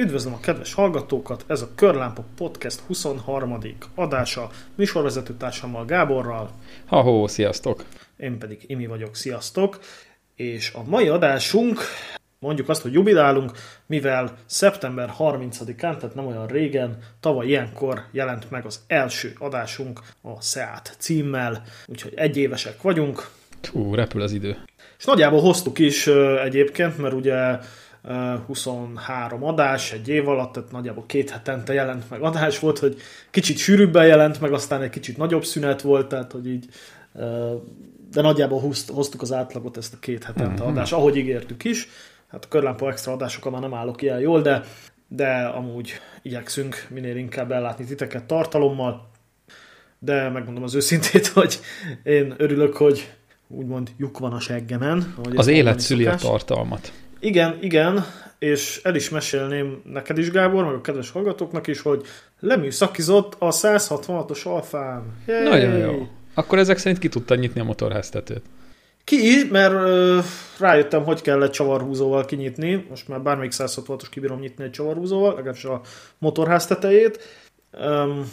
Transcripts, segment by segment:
Üdvözlöm a kedves hallgatókat, ez a Körlámpa Podcast 23. adása, műsorvezető társammal Gáborral. Ha-hó, sziasztok! Én pedig Imi vagyok, sziasztok! És a mai adásunk, mondjuk azt, hogy jubilálunk, mivel szeptember 30-án, tehát nem olyan régen, tavaly ilyenkor jelent meg az első adásunk a SEAT címmel, úgyhogy egyévesek vagyunk. Hú, repül az idő. És nagyjából hoztuk is egyébként, mert ugye 23 adás egy év alatt, tehát nagyjából két hetente jelent meg adás volt, hogy kicsit sűrűbben jelent meg, aztán egy kicsit nagyobb szünet volt, tehát hogy így de nagyjából hoztuk az átlagot ezt a két hetente mm-hmm. adás, ahogy ígértük is. Hát a körlámpa extra adásokkal már nem állok ilyen jól, de, de amúgy igyekszünk minél inkább ellátni titeket tartalommal. De megmondom az őszintét, hogy én örülök, hogy úgymond lyuk van a seggemen. Az élet szüli a tartalmat. Igen, igen, és el is mesélném neked is, Gábor, meg a kedves hallgatóknak is, hogy leműszakizott a 166-os alfán. Yay! Nagyon jó. Akkor ezek szerint ki tudta nyitni a motorháztetőt? Ki, mert ö, rájöttem, hogy kell egy csavarhúzóval kinyitni. Most már bármelyik 166-os kibírom nyitni egy csavarhúzóval, legalábbis a motorház tetejét. Um,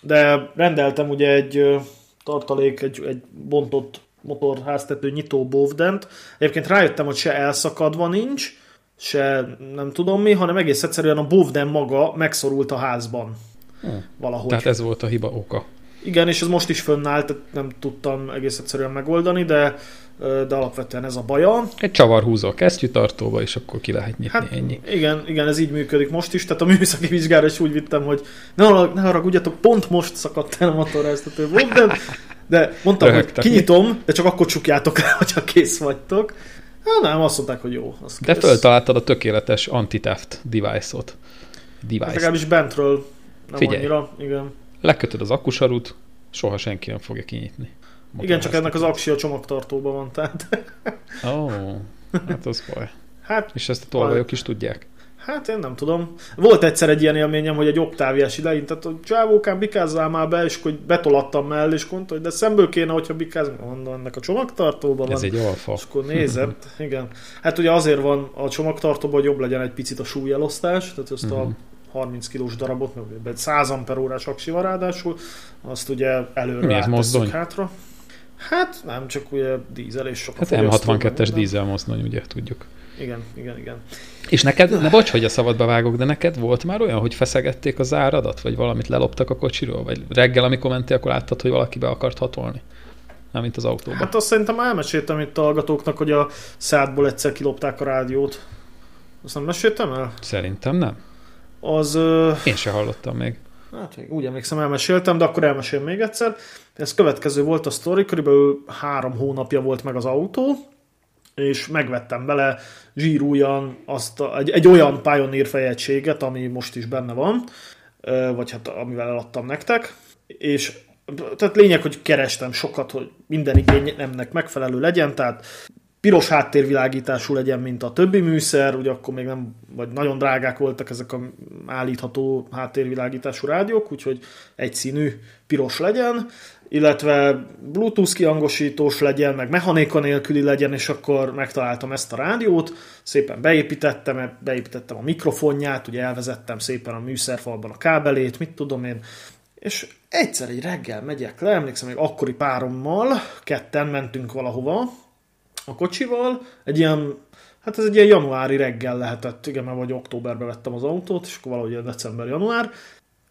de rendeltem ugye egy tartalék, egy, egy bontott motorháztető nyitó bovdent. Egyébként rájöttem, hogy se elszakadva nincs, se nem tudom mi, hanem egész egyszerűen a bovden maga megszorult a házban. Hmm. Valahogy. Tehát ez volt a hiba oka. Igen, és ez most is fönnáll, tehát nem tudtam egész egyszerűen megoldani, de, de alapvetően ez a baja. Egy csavarhúzó a kesztyűtartóba, és akkor ki lehet nyitni, hát, ennyi. Igen, igen, ez így működik most is, tehát a műszaki vizsgára is úgy vittem, hogy ne, ne haragudjatok, pont most szakadt el a motorháztető de de mondtam, Röhögtek hogy kinyitom, de csak akkor csukjátok rá, hogyha kész vagytok. Hát nem, azt mondták, hogy jó. Az de föltaláltad a tökéletes anti-theft device-ot. Device. Hát legalábbis bentről nem Figyelj, annyira, igen. lekötöd az akkusarút, soha senki nem fogja kinyitni. Igen, csak ennek az aksi a csomagtartóban van, tehát. Ó, oh, hát az baj. Hát, És ezt a tolvajok is tudják. Hát én nem tudom. Volt egyszer egy ilyen élményem, hogy egy oktáviás idején, tehát hogy csávókán bikázzál már be, és hogy betolattam mellé, és mondta, hogy de szemből kéne, hogyha bikáz, mondom, ennek a csomagtartóban van. Ez egy alfa. És akkor nézett, igen. Hát ugye azért van a csomagtartóban, hogy jobb legyen egy picit a súlyelosztás, tehát ezt a 30 mhm. kilós darabot, meg 100 amperórás aksival ráadásul, azt ugye előre mozdony? hátra. Hát nem, csak ugye dízel és sok. Hát M62-es dízel mozdony, ugye tudjuk. Igen, igen, igen. És neked, ne bocs, hogy a szabadba vágok, de neked volt már olyan, hogy feszegették az áradat, vagy valamit leloptak a kocsiról, vagy reggel, amikor mentél, akkor láttad, hogy valaki be akart hatolni? Nem, mint az autóban. Hát azt szerintem elmeséltem itt a hallgatóknak, hogy a szádból egyszer kilopták a rádiót. Azt nem meséltem el? Szerintem nem. Az... Én se hallottam még. Hát még úgy emlékszem, elmeséltem, de akkor elmesélem még egyszer. Ez következő volt a sztori, körülbelül három hónapja volt meg az autó, és megvettem bele zsírújan azt a, egy, egy olyan Pioneer fejegységet, ami most is benne van, vagy hát amivel eladtam nektek, és tehát lényeg, hogy kerestem sokat, hogy minden igényemnek megfelelő legyen, tehát piros háttérvilágítású legyen, mint a többi műszer, ugye akkor még nem, vagy nagyon drágák voltak ezek a állítható háttérvilágítású rádiók, úgyhogy egyszínű piros legyen, illetve Bluetooth kihangosítós legyen, meg mechanika nélküli legyen, és akkor megtaláltam ezt a rádiót, szépen beépítettem, beépítettem a mikrofonját, ugye elvezettem szépen a műszerfalban a kábelét, mit tudom én, és egyszer egy reggel megyek le, emlékszem, még akkori párommal, ketten mentünk valahova a kocsival, egy ilyen, hát ez egy ilyen januári reggel lehetett, igen, mert vagy októberben vettem az autót, és akkor valahogy december-január,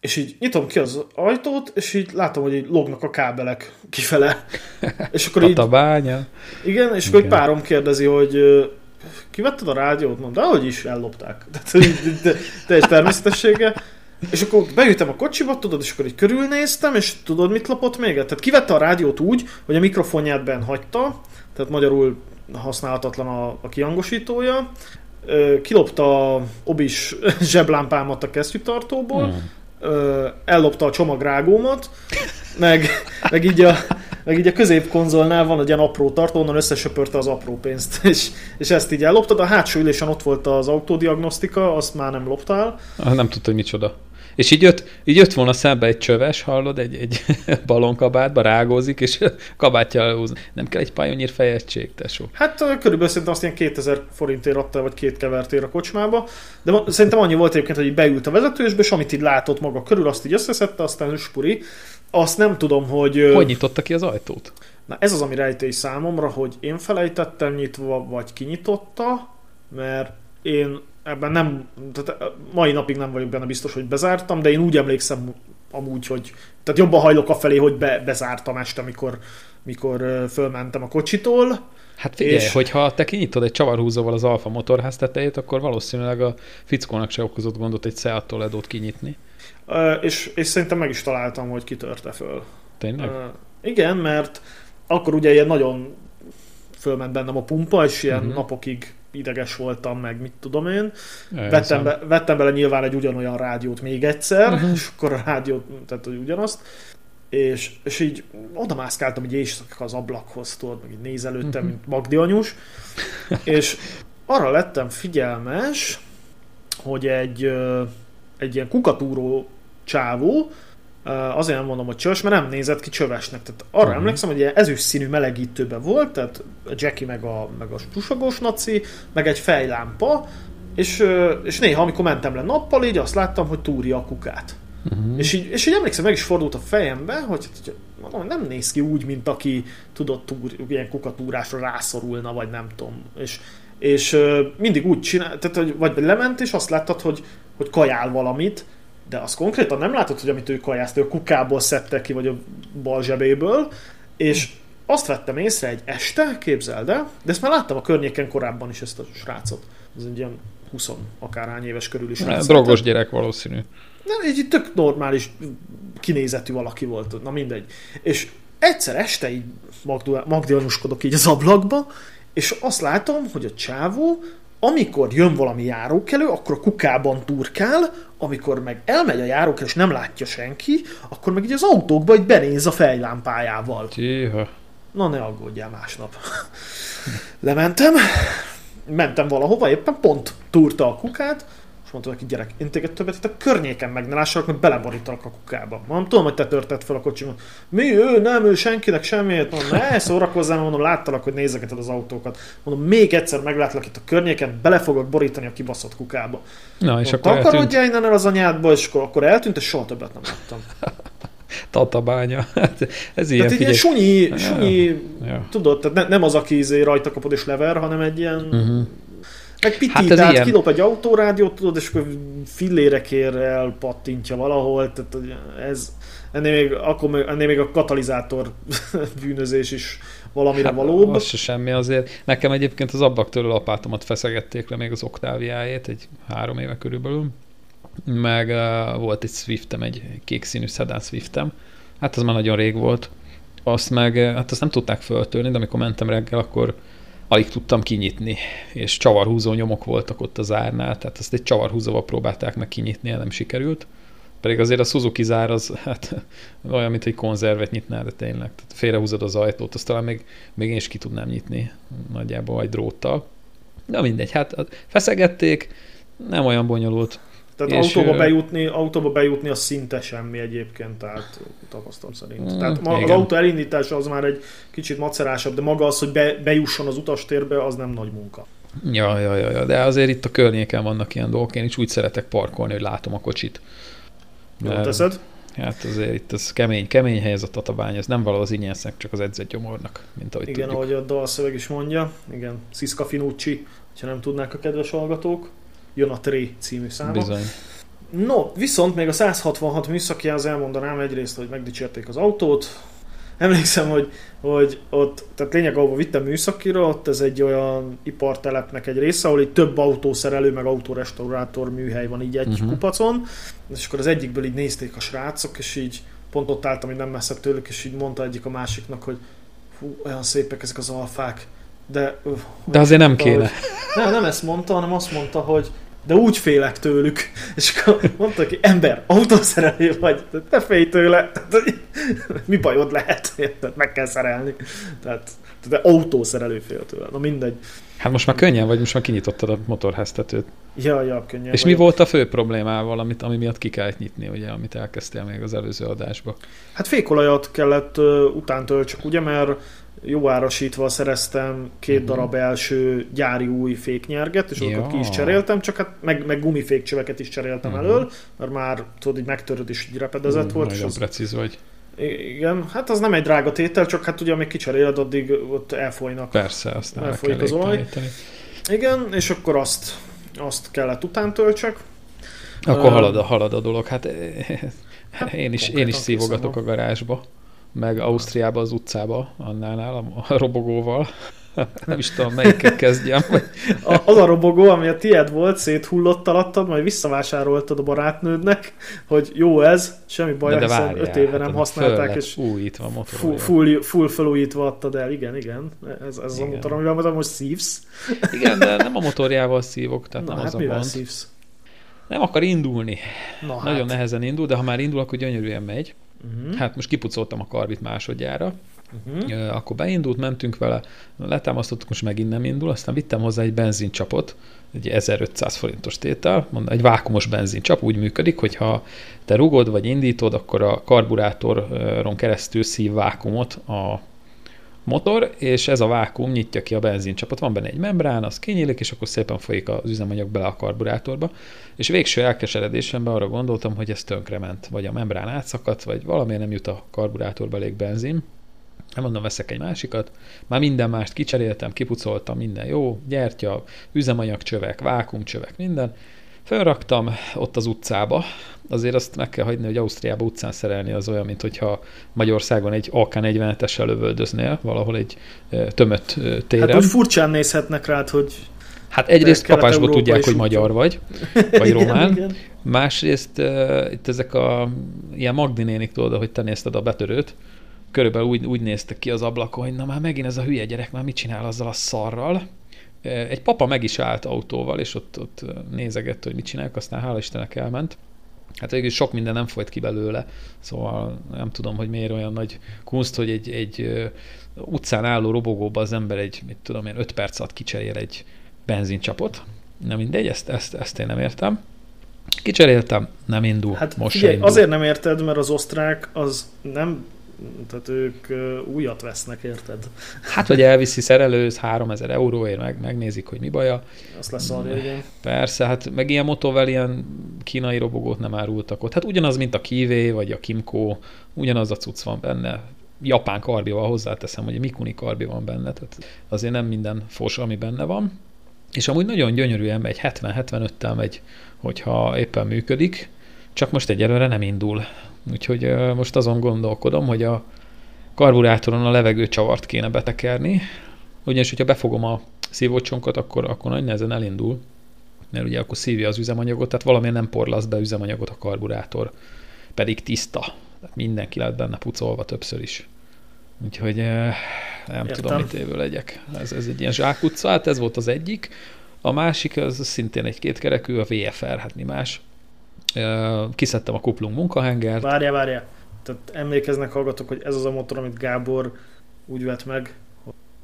és így nyitom ki az ajtót, és így látom, hogy így lognak a kábelek kifele. És akkor így... bánya. Igen, és akkor egy párom kérdezi, hogy kivetted a rádiót? Mondom, de hogy is ellopták. Tehát teljes természetessége. És akkor beültem a kocsiba, tudod, és akkor így körülnéztem, és tudod, mit lopott még? Tehát kivette a rádiót úgy, hogy a mikrofonját benn hagyta, tehát magyarul használhatatlan a, a kihangosítója, kilopta a obis zseblámpámat a kesztyűtartóból, hmm ö, ellopta a csomagrágómat, meg, meg, így a, meg így a középkonzolnál van egy ilyen apró tartó, onnan összesöpörte az apró pénzt, és, és ezt így elloptad. A hátsó ülésen ott volt az autódiagnosztika, azt már nem loptál. Nem tudta, hogy micsoda. És így jött, így jött volna szembe egy csöves, hallod, egy, egy balonkabátba rágózik, és kabátja elhúzni. Nem kell egy Pioneer fejegység, tesó. Hát körülbelül szerintem azt ilyen 2000 forintért adta, vagy két kevertér a kocsmába, de szerintem annyi volt egyébként, hogy beült a vezetősbe, és amit így látott maga körül, azt így összeszedte, aztán spuri. Azt nem tudom, hogy... Hogy nyitotta ki az ajtót? Na ez az, ami rejtély számomra, hogy én felejtettem nyitva, vagy kinyitotta, mert én ebben nem, tehát mai napig nem vagyok benne biztos, hogy bezártam, de én úgy emlékszem amúgy, hogy tehát jobban hajlok a felé, hogy be, bezártam este, amikor, mikor fölmentem a kocsitól. Hát figyelj, és... hogyha te kinyitod egy csavarhúzóval az Alfa motorház tetejét, akkor valószínűleg a fickónak se okozott gondot egy Seat Toledót kinyitni. Uh, és, és szerintem meg is találtam, hogy kitörte föl. Tényleg? Uh, igen, mert akkor ugye ilyen nagyon fölment bennem a pumpa, és ilyen uh-huh. napokig ideges voltam, meg mit tudom én. vettem, be, vettem bele nyilván egy ugyanolyan rádiót még egyszer, uh-huh. és akkor a rádiót, tehát hogy ugyanazt, és, és így oda mászkáltam egy éjszaka az ablakhoz, tudod, meg így nézelődtem, uh-huh. mint Magdi anyus, és arra lettem figyelmes, hogy egy, egy ilyen kukatúró csávó, azért nem mondom, hogy csöves, mert nem nézett ki csövesnek. Tehát arra uh-huh. emlékszem, hogy ilyen ezüst színű melegítőben volt, tehát a Jackie meg a, meg a tusagos naci, meg egy fejlámpa, és, és néha, amikor mentem le nappal, így azt láttam, hogy túrja a kukát. Uh-huh. És, így, és így emlékszem, meg is fordult a fejembe, hogy, hogy mondom, nem néz ki úgy, mint aki tudott túr, ilyen kukatúrásra rászorulna, vagy nem tudom. És, és mindig úgy csinál, tehát, hogy vagy lement, és azt láttad, hogy, hogy kajál valamit, de az konkrétan nem látod, hogy amit ő kajázt, ő a kukából szedte ki, vagy a bal zsebéből, és azt vettem észre egy este, képzeld el, de ezt már láttam a környéken korábban is ezt a srácot. Ez egy ilyen 20 akárhány éves körül is. Drogos gyerek valószínű. Nem, egy tök normális kinézetű valaki volt, na mindegy. És egyszer este így magdianuskodok így az ablakba, és azt látom, hogy a csávó amikor jön valami járókelő, akkor a kukában turkál, amikor meg elmegy a járókelő, és nem látja senki, akkor meg így az autókba egy benéz a fejlámpájával. Tűha. Na ne aggódjál másnap. Lementem, mentem valahova, éppen pont túrta a kukát, mondta neki, gyerek, én téged többet itt a környéken meg ne lássalak, mert beleborítalak a kukába. Mondom, tudom, hogy te törted fel a kocsimat. Mi, ő, nem, ő, senkinek semmiért. Mondom, ne szórakozzál, mondom, láttalak, hogy nézegeted az autókat. Mondom, még egyszer meglátlak itt a környéken, bele fogok borítani a kibaszott kukába. Na, és mondom, akkor eltűnt. innen el az anyádba, és akkor, akkor eltűnt, és soha többet nem láttam. Tatabánya. Hát ez ilyen, tehát ilyen sunyi, sunyi ja. tudod, tehát ne, nem az, aki izé rajta kapod és lever, hanem egy ilyen uh-huh meg piti, hát tehát ilyen... kilop egy autórádiót, tudod, és akkor fillérekért elpattintja valahol, tehát ez, ennél még, akkor ennél még a katalizátor bűnözés is valamire hát, valóbb. Az se semmi azért. Nekem egyébként az abbaktől lapátomat feszegették le még az Oktáviájét, egy három éve körülbelül, meg uh, volt egy Swiftem, egy kék színű Sedan Swiftem, hát az már nagyon rég volt. Azt meg, hát azt nem tudták föltörni, de amikor mentem reggel, akkor alig tudtam kinyitni, és csavarhúzó nyomok voltak ott az árnál, tehát azt egy csavarhúzóval próbálták meg kinyitni, nem sikerült. Pedig azért a Suzuki zár az hát, olyan, mint egy konzervet nyitnál, de tényleg. Tehát félrehúzod az ajtót, azt talán még, még én is ki tudnám nyitni nagyjából egy dróttal. Na mindegy, hát feszegették, nem olyan bonyolult. Tehát és autóba, bejutni, autóba bejutni az szinte semmi egyébként, tehát tapasztalat szerint. Mm, tehát ma, az autó elindítása az már egy kicsit macerásabb, de maga az, hogy be, bejusson az utastérbe, az nem nagy munka. Ja, ja, ja, ja, de azért itt a környéken vannak ilyen dolgok, én is úgy szeretek parkolni, hogy látom a kocsit. Jól teszed? Hát azért itt ez kemény, kemény hely ez a tatabány, ez nem való az ingyensznek, csak az edzett gyomornak, mint ahogy Igen, tudjuk. ahogy a dalszöveg is mondja, igen, Sziszka Finucci, ha nem tudnák a kedves hallgatók jön a Tré című száma. Bizony. No, viszont még a 166 műszakjához elmondanám egyrészt, hogy megdicsérték az autót. Emlékszem, hogy, hogy ott, tehát lényeg, ahol vittem műszakira, ott ez egy olyan ipartelepnek egy része, ahol egy több autószerelő, meg autorestaurátor műhely van így egy uh-huh. kupacon, és akkor az egyikből így nézték a srácok, és így pont ott álltam, hogy nem messze tőlük, és így mondta egyik a másiknak, hogy fú, olyan szépek ezek az alfák, de... De azért nem kéne. Hogy, nem, nem ezt mondta, hanem azt mondta, hogy de úgy félek tőlük. És akkor mondta ki, ember, autószerelő vagy, te félj tőle, mi bajod lehet, tehát meg kell szerelni. Tehát, de autószerelő fél tőle, na mindegy. Hát most már könnyen vagy, most már kinyitottad a motorháztetőt. Ja, ja, könnyen És vagyok. mi volt a fő problémával, amit, ami miatt ki kellett nyitni, ugye, amit elkezdtél még az előző adásba? Hát fékolajat kellett uh, utántöltsök, ugye, mert jó árasítva szereztem két uh-huh. darab első gyári új féknyerget, és azokat ki is cseréltem, csak hát meg, meg gumifékcsöveket is cseréltem uh-huh. elől, mert már tudod, így megtöröd és így repedezett uh-huh, volt. Nagyon és az, precíz vagy. Igen, hát az nem egy drága tétel, csak hát ugye amíg kicseréled, addig ott elfolynak. Persze, aztán elfolyik az olaj. Igen, és akkor azt, azt kellett utántöltsek. Akkor uh, halad, a, halad a dolog. Hát, hát én is, én is szívogatok a garázsba, meg Ausztriába az utcába, annál a, a robogóval. nem is tudom, melyikkel kezdjem. A, az a robogó, ami a tied volt, széthullott alattad, majd visszavásároltad a barátnődnek, hogy jó ez, semmi baj, de, de öt éve nem használták, és újítva motor. Full, full, felújítva adtad el, igen, igen. Ez, ez igen. a motor, amivel most szívsz. Igen, de nem a motorjával szívok, tehát Na, nem hát az a gond. szívsz? Nem akar indulni. Na, Nagyon hát. nehezen indul, de ha már indul, akkor gyönyörűen megy. Uh-huh. Hát most kipucoltam a karbit másodjára, Uh-huh. Akkor beindult, mentünk vele, letámasztottuk, most megint nem indul, aztán vittem hozzá egy benzincsapot, egy 1500 forintos tétel, mondom, egy vákumos benzincsap úgy működik, hogy ha te rugod vagy indítod, akkor a karburátoron keresztül szív vákumot a motor, és ez a vákum nyitja ki a benzincsapot. Van benne egy membrán, az kinyílik, és akkor szépen folyik az üzemanyag bele a karburátorba. És végső elkeseredésemben arra gondoltam, hogy ez tönkrement, vagy a membrán átszakadt, vagy valami nem jut a karburátorba elég benzin, nem mondom, veszek egy másikat. Már minden mást kicseréltem, kipucoltam, minden jó, gyertya, üzemanyagcsövek, vákumcsövek, minden. Fölraktam ott az utcába, azért azt meg kell hagyni, hogy Ausztriába utcán szerelni az olyan, mint hogyha Magyarországon egy AK-47-essel lövöldöznél valahol egy tömött téren. Hát úgy furcsán nézhetnek rád, hogy Hát egyrészt kapásból tudják, hogy magyar vagy, vagy román. igen, igen. Másrészt uh, itt ezek a ilyen Magdi nénik tudod, hogy te nézted a betörőt, körülbelül úgy, úgy néztek ki az ablakon, hogy na már megint ez a hülye gyerek már mit csinál azzal a szarral. Egy papa meg is állt autóval, és ott, ott nézegett, hogy mit csinálják, aztán hála Istennek elment. Hát végül sok minden nem folyt ki belőle, szóval nem tudom, hogy miért olyan nagy kunst, hogy egy, egy utcán álló robogóba az ember egy, mit tudom én, 5 perc alatt kicserél egy benzincsapot. Nem mindegy, ezt, ezt, ezt én nem értem. Kicseréltem, nem indul, hát most figyelj, indul. azért nem érted, mert az osztrák az nem tehát ők újat vesznek, érted? Hát, vagy elviszi szerelőz 3000 euróért, meg, megnézik, hogy mi baja. Azt lesz arra, igen. Persze, hát meg ilyen motovel ilyen kínai robogót nem árultak ott. Hát ugyanaz, mint a Kivé, vagy a Kimco, ugyanaz a cucc van benne. Japán karbival hozzáteszem, hogy a Mikuni karbi van benne, tehát azért nem minden fos, ami benne van. És amúgy nagyon gyönyörűen megy, 70-75-tel megy, hogyha éppen működik, csak most egyelőre nem indul. Úgyhogy most azon gondolkodom, hogy a karburátoron a levegőcsavart kéne betekerni, ugyanis, hogyha befogom a szívócsonkat, akkor, akkor nagy nehezen elindul, mert ugye akkor szívja az üzemanyagot, tehát valami nem porlasz be üzemanyagot a karburátor, pedig tiszta. Tehát mindenki lett benne pucolva többször is. Úgyhogy nem Értem. tudom, mit évő legyek. Ez, ez egy ilyen zsákutca, hát ez volt az egyik. A másik, az szintén egy kétkerekű, a VFR, hát mi más kiszedtem a kuplung munkahengert. Várja, várja. Tehát emlékeznek hallgatok, hogy ez az a motor, amit Gábor úgy vett meg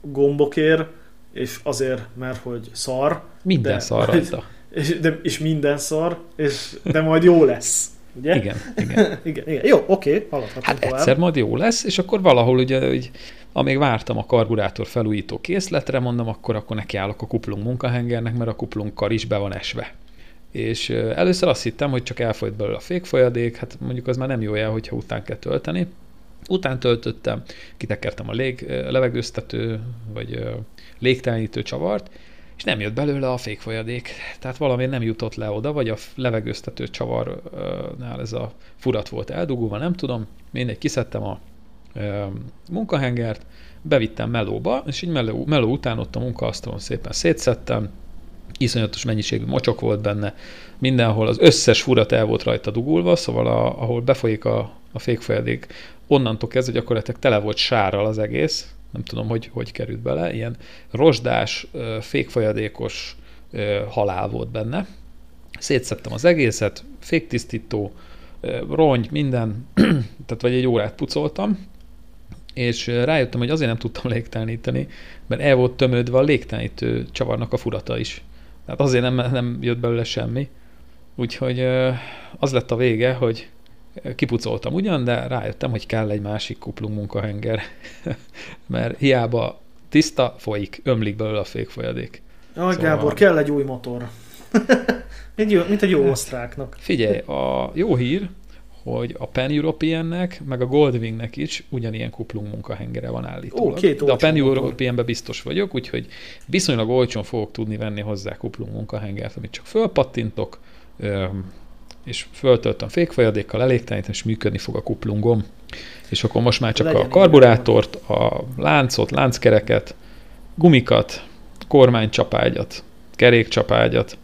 gombokért, és azért, mert hogy szar. Minden de, szar rajta. És, de, és minden szar, és, de majd jó lesz. Ugye? Igen, igen. igen, igen. Jó, oké, haladhatunk Hát tovább. egyszer majd jó lesz, és akkor valahol ugye, hogy amíg vártam a karburátor felújító készletre, mondom, akkor, akkor nekiállok a kuplung munkahengernek, mert a kuplung kar is be van esve. És először azt hittem, hogy csak elfolyt belőle a fékfolyadék, hát mondjuk az már nem jó jel, hogyha után kell tölteni. Után töltöttem, kitekertem a lég, levegőztető, vagy légtelenítő csavart, és nem jött belőle a fékfolyadék. Tehát valami nem jutott le oda, vagy a levegőztető csavarnál ez a furat volt eldugulva, nem tudom. Mindegy, kiszedtem a munkahengert, bevittem melóba, és így meló, meló után ott a munkaasztalon szépen szétszettem, iszonyatos mennyiségű mocsok volt benne, mindenhol az összes furat el volt rajta dugulva, szóval a, ahol befolyik a, a fékfolyadék, onnantól kezdve gyakorlatilag tele volt sárral az egész, nem tudom, hogy hogy került bele, ilyen rozsdás, fékfolyadékos halál volt benne. Szétszettem az egészet, féktisztító, rongy, minden, tehát vagy egy órát pucoltam, és rájöttem, hogy azért nem tudtam légteleníteni, mert el volt tömődve a légtelenítő csavarnak a furata is. Tehát azért nem, nem jött belőle semmi. Úgyhogy az lett a vége, hogy kipucoltam ugyan, de rájöttem, hogy kell egy másik kuplung munkahenger, mert hiába tiszta, folyik, ömlik belőle a fékfolyadék. Jaj, szóval... Gábor, kell egy új motor. mint, jó, mint egy jó osztráknak. Figyelj, a jó hír, hogy a Pan Europeannek, meg a Goldwingnek is ugyanilyen kuplung munkahengere van állítólag. Ó, két De a Pan Europeanben biztos vagyok, úgyhogy viszonylag olcsón fogok tudni venni hozzá kuplung munkahengert, amit csak fölpattintok, és föltöltöm fékfolyadékkal, elégtelenítem, és működni fog a kuplungom. És akkor most már csak Legyen a karburátort, a láncot, lánckereket, gumikat, kormánycsapágyat, kerékcsapágyat,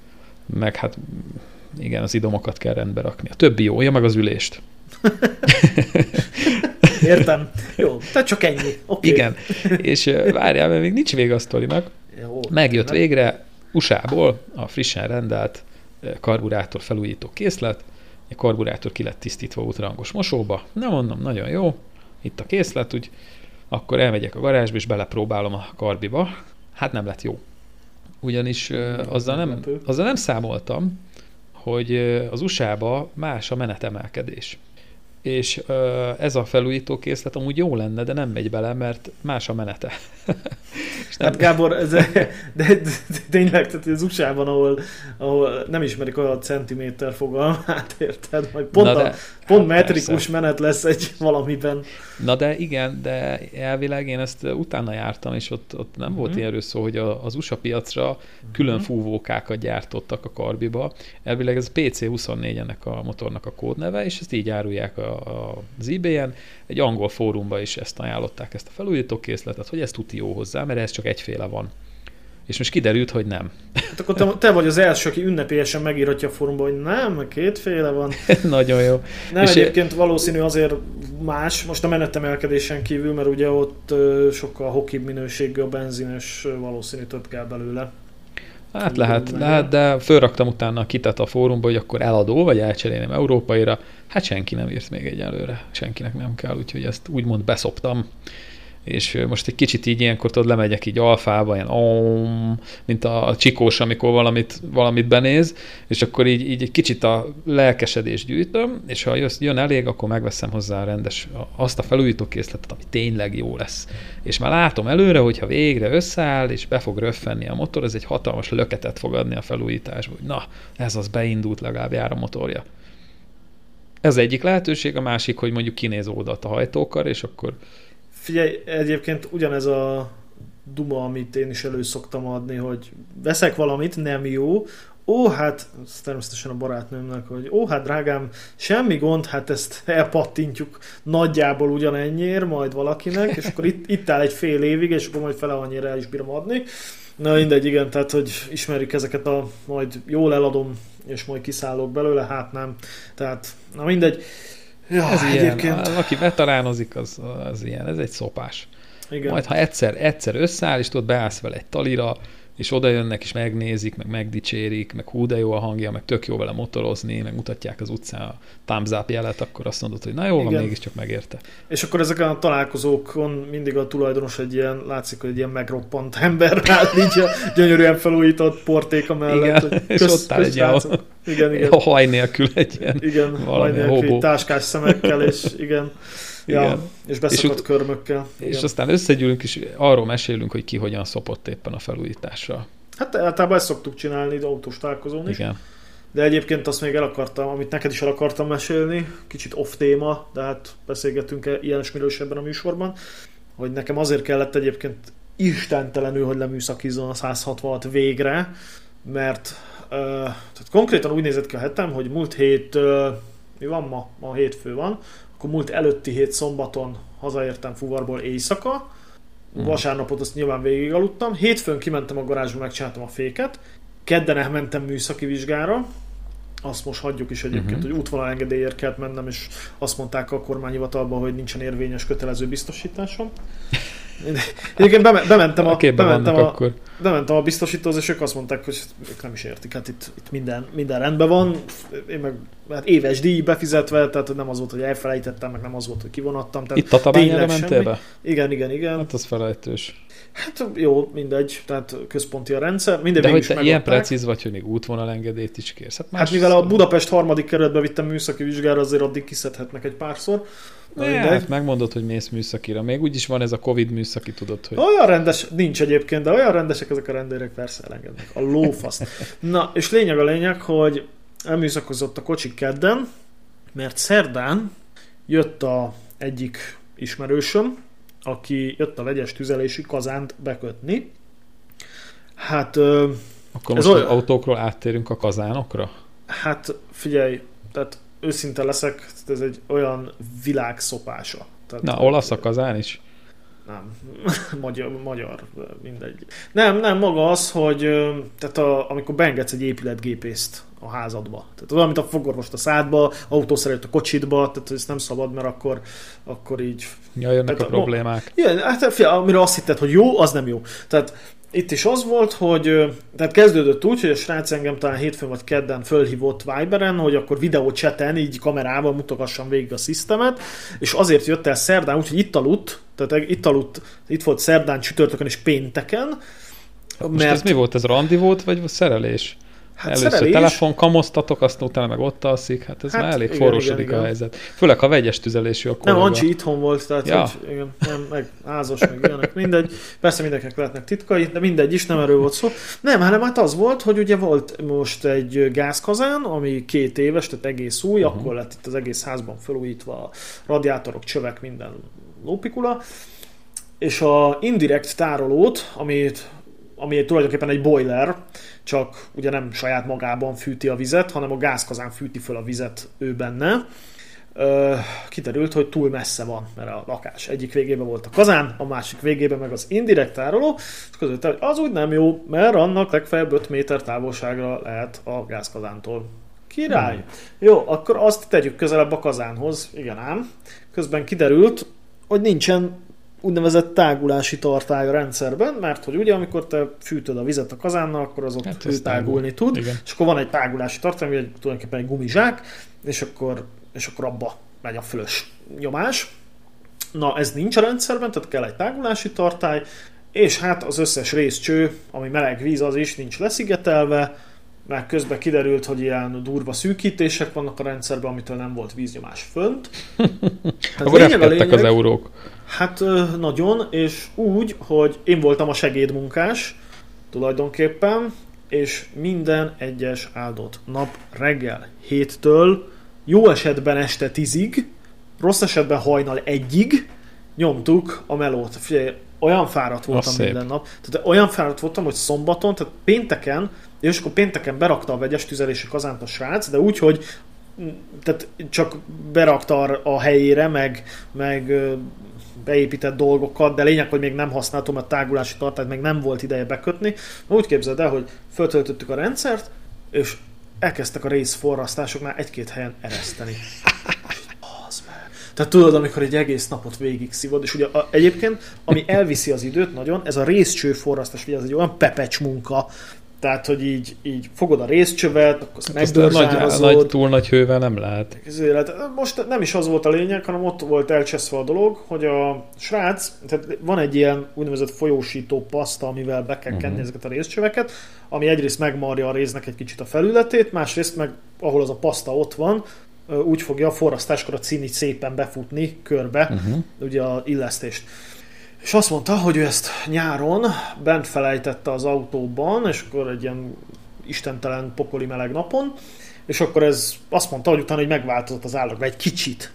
meg hát igen, az idomokat kell rendbe rakni. A többi jó, ja, meg az ülést. Értem. Jó, tehát csak ennyi. Okay. Igen. És várjál, mert még nincs vége a sztorinak. Jó, Megjött nem? végre USA-ból a frissen rendelt karburátor felújító készlet, a karburátor ki lett tisztítva útrangos mosóba. Na mondom, nagyon jó, itt a készlet, úgy akkor elmegyek a garázsba, és belepróbálom a karbiba. Hát nem lett jó. Ugyanis azzal nem, azzal nem számoltam, hogy az USA-ba más a menetemelkedés és ez a felújító készlet amúgy jó lenne, de nem megy bele, mert más a menete. és nem... Hát Gábor, ez, de, de, tényleg, tehát az USA-ban, ahol, ahol nem ismerik a centiméter fogalmát, érted? Majd pont, de, a, pont hát metrikus persze. menet lesz egy valamiben. Na de igen, de elvileg én ezt utána jártam, és ott, ott nem mm-hmm. volt mhm. ilyen szó, hogy a, az USA piacra külön mm-hmm. fúvókákat gyártottak a karbiba. Elvileg ez PC24 ennek a motornak a kódneve, és ezt így árulják a, az eBay-en, egy angol fórumban is ezt ajánlották, ezt a felújító készletet, hogy ez tuti jó hozzá, mert ez csak egyféle van. És most kiderült, hogy nem. Hát akkor te, te vagy az első, aki ünnepélyesen megírhatja a fórumban, hogy nem, kétféle van. Nagyon jó. Nem, és egyébként é... valószínű azért más, most a menetemelkedésen kívül, mert ugye ott sokkal hokibb minőségű a benzines, valószínű több kell belőle. Hát lehet, lehet, de fölraktam utána a kitet a fórumba, hogy akkor eladó, vagy elcserélném európaira. Hát senki nem írt még egyelőre, senkinek nem kell, úgyhogy ezt úgymond beszoptam és most egy kicsit így ilyenkor tudod, lemegyek így alfába, ilyen om, mint a csikós, amikor valamit, valamit benéz, és akkor így, így egy kicsit a lelkesedés gyűjtöm, és ha jön elég, akkor megveszem hozzá a rendes, azt a felújító készletet, ami tényleg jó lesz. És már látom előre, hogyha végre összeáll, és be fog röffenni a motor, ez egy hatalmas löketet fog adni a felújításba, hogy na, ez az beindult, legalább jár a motorja. Ez egyik lehetőség, a másik, hogy mondjuk kinéz oldalt a hajtókar, és akkor Figyelj, egyébként ugyanez a duma, amit én is elő szoktam adni, hogy veszek valamit, nem jó, ó, hát, természetesen a barátnőmnek, hogy ó, hát drágám, semmi gond, hát ezt elpattintjuk nagyjából ugyanennyiért majd valakinek, és akkor itt, itt áll egy fél évig, és akkor majd fele annyira el is bírom adni. Na mindegy, igen, tehát hogy ismerjük ezeket a, majd jól eladom, és majd kiszállok belőle, hát nem. Tehát, na mindegy. Ja, ez egyébként... ilyen, aki veteránozik, az, az ilyen, ez egy szopás. Igen. Majd ha egyszer, egyszer összeáll, és tudod, beállsz vele egy talira, és oda jönnek, és megnézik, meg megdicsérik, meg hú, de jó a hangja, meg tök jó vele motorozni, meg mutatják az utcán a thumbs up jelet, akkor azt mondod, hogy na jó, van, mégiscsak megérte. És akkor ezeken a találkozókon mindig a tulajdonos egy ilyen, látszik, hogy egy ilyen megroppant ember áll így a gyönyörűen felújított portéka mellett. Igen, kösz, és ott áll egy ilyen, igen, igen. A haj nélkül egy ilyen Igen, haj nélkül, táskás szemekkel, és igen. Ja, igen. és beszakadt és körmökkel. Igen. És aztán összegyűlünk, és arról mesélünk, hogy ki hogyan szopott éppen a felújításra. Hát általában ezt szoktuk csinálni autós találkozón is. Igen. De egyébként azt még el akartam, amit neked is el akartam mesélni, kicsit off téma, de hát beszélgetünk -e ilyen is ebben a műsorban, hogy nekem azért kellett egyébként istentelenül, hogy leműszakizzon a 166 végre, mert tehát konkrétan úgy nézett ki a hetem, hogy múlt hét, uh, mi van ma? Ma hétfő van, akkor múlt előtti hét szombaton hazaértem fuvarból éjszaka, mm. vasárnapot azt nyilván végig aludtam, hétfőn kimentem a garázsba, megcsináltam a féket, kedden elmentem műszaki vizsgára, azt most hagyjuk is egyébként, uh-huh. hogy útvonal engedélyért kellett mennem, és azt mondták a kormányhivatalban, hogy nincsen érvényes kötelező biztosításom. Egyébként beme- bementem a, A bementem a, akkor. bementem a biztosítóhoz, és ők azt mondták, hogy ők nem is értik, hát itt, itt minden, minden rendben van, én meg hát éves díj befizetve, tehát nem az volt, hogy elfelejtettem, meg nem az volt, hogy kivonattam. Tehát Itt a tabányára mentél be? Igen, igen, igen. Hát az felejtős. Hát jó, mindegy, tehát központi a rendszer. Mindegy, De hogy te ilyen precíz vagy, hogy még útvonalengedélyt is kérsz. Hát, Hát mivel a Budapest harmadik kerületbe vittem műszaki vizsgára, azért addig kiszedhetnek egy párszor. Na Ne, hát megmondod, hogy mész műszakira. Még úgyis van ez a Covid műszaki, tudod, hogy... Olyan rendes, nincs egyébként, de olyan rendesek ezek a rendőrök, persze elengednek. A lófasz. Na, és lényeg a lényeg, hogy elműszakozott a kocsi kedden, mert szerdán jött a egyik ismerősöm, aki jött a vegyes tüzelési kazánt bekötni. Hát, Akkor ez most az olyan- autókról áttérünk a kazánokra? hát figyelj, tehát őszinte leszek, ez egy olyan világszopása. Tehát, Na, olasz a kazán is? Nem, magyar, magyar, mindegy. Nem, nem, maga az, hogy tehát a, amikor beengedsz egy épületgépészt a házadba, tehát olyan, mint a fogorvost a szádba, autószerelőt a kocsitba, tehát ezt nem szabad, mert akkor, akkor így... Ja, jönnek Hát a a- problémák. Igen, hát fia, amire azt hitted, hogy jó, az nem jó. Tehát itt is az volt, hogy tehát kezdődött úgy, hogy a srác engem talán hétfőn vagy kedden fölhívott Viberen, hogy akkor videócseten, így kamerával mutogassam végig a szisztemet, és azért jött el szerdán, úgyhogy itt aludt, tehát itt aludt, itt volt szerdán, csütörtökön és pénteken, Most ez mi volt? Ez randi volt, vagy szerelés? Hát Először szerelés, telefon kamoztatok, azt utána meg ott alszik. Hát ez Hát már elég igen, forrósodik igen, a igen. helyzet. Főleg ha vegyes tüzelésű a Nem. Ancsi itthon volt, tehát Ja. hogy, igen, nem, meg házas, meg ilyenek, mindegy. Persze mindenkinek lehetnek titkai, de mindegy is, nem erről volt szó. Nem, hanem hát az volt, hogy ugye volt most egy gázkazán, ami két éves, tehát egész új, uh-huh. akkor lett itt az egész házban felújítva a radiátorok, csövek, minden lópikula. És a indirekt tárolót, amit ami tulajdonképpen egy boiler, csak ugye nem saját magában fűti a vizet, hanem a gázkazán fűti föl a vizet ő benne. Ö, kiderült, hogy túl messze van, mert a lakás egyik végében volt a kazán, a másik végében meg az indirekt tároló, és közölte, hogy az úgy nem jó, mert annak legfeljebb 5 méter távolságra lehet a gázkazántól. Király! Hmm. Jó, akkor azt tegyük közelebb a kazánhoz. Igen ám. Közben kiderült, hogy nincsen úgynevezett tágulási tartály a rendszerben, mert hogy ugye amikor te fűtöd a vizet a kazánnal, akkor az ott Hát ez tágulni tágul. tud, Igen. és akkor van egy tágulási tartály, ami egy, tulajdonképpen egy gumizsák, és akkor, és akkor abba megy a fölös nyomás. Na, ez nincs a rendszerben, tehát kell egy tágulási tartály, és hát az összes részcső, ami meleg víz, az is nincs leszigetelve, meg közben kiderült, hogy ilyen durva szűkítések vannak a rendszerben, amitől nem volt víznyomás fönt. Tehát Akkor lényeg a repkedtek az lényeg- eurók. Hát nagyon, és úgy, hogy én voltam a segédmunkás tulajdonképpen, és minden egyes áldott nap reggel héttől, jó esetben este tízig, rossz esetben hajnal egyig nyomtuk a melót. Figyelj, olyan fáradt voltam szép. minden nap. Tehát olyan fáradt voltam, hogy szombaton, tehát pénteken, és akkor pénteken berakta a vegyes tüzelési kazánt a srác, de úgy, hogy mm, tehát csak berakta a- helyére, meg, meg beépített dolgokat, de lényeg, hogy még nem használtam a tágulási tartályt, meg nem volt ideje bekötni. Úgy képzeld el, hogy föltöltöttük a rendszert, és elkezdtek a részforrasztásoknál egy-két helyen ereszteni. Az meg. Tehát tudod, amikor egy egész napot végig szívod, és ugye a, egyébként, ami elviszi az időt nagyon, ez a részcső forrasztás, ugye ez egy olyan pepecs munka, tehát, hogy így, így fogod a részcsövet, akkor azt Azt a nagy, nagy, túl nagy hővel nem lehet. az élet. Most nem is az volt a lényeg, hanem ott volt elcseszve a dolog, hogy a srác, tehát van egy ilyen úgynevezett folyósító paszta, amivel be kell kenni Mhm. ezeket a részcsöveket, ami egyrészt megmarja a réznek egy kicsit a felületét, másrészt meg, ahol az a paszta ott van, úgy fogja a forrasztáskor a cín így szépen befutni körbe, Uh-huh. ugye a illesztést. És azt mondta, hogy ő ezt nyáron bent felejtette az autóban, és akkor egy ilyen istentelen pokoli meleg napon, és akkor ez azt mondta, hogy utána hogy megváltozott az állag, egy kicsit.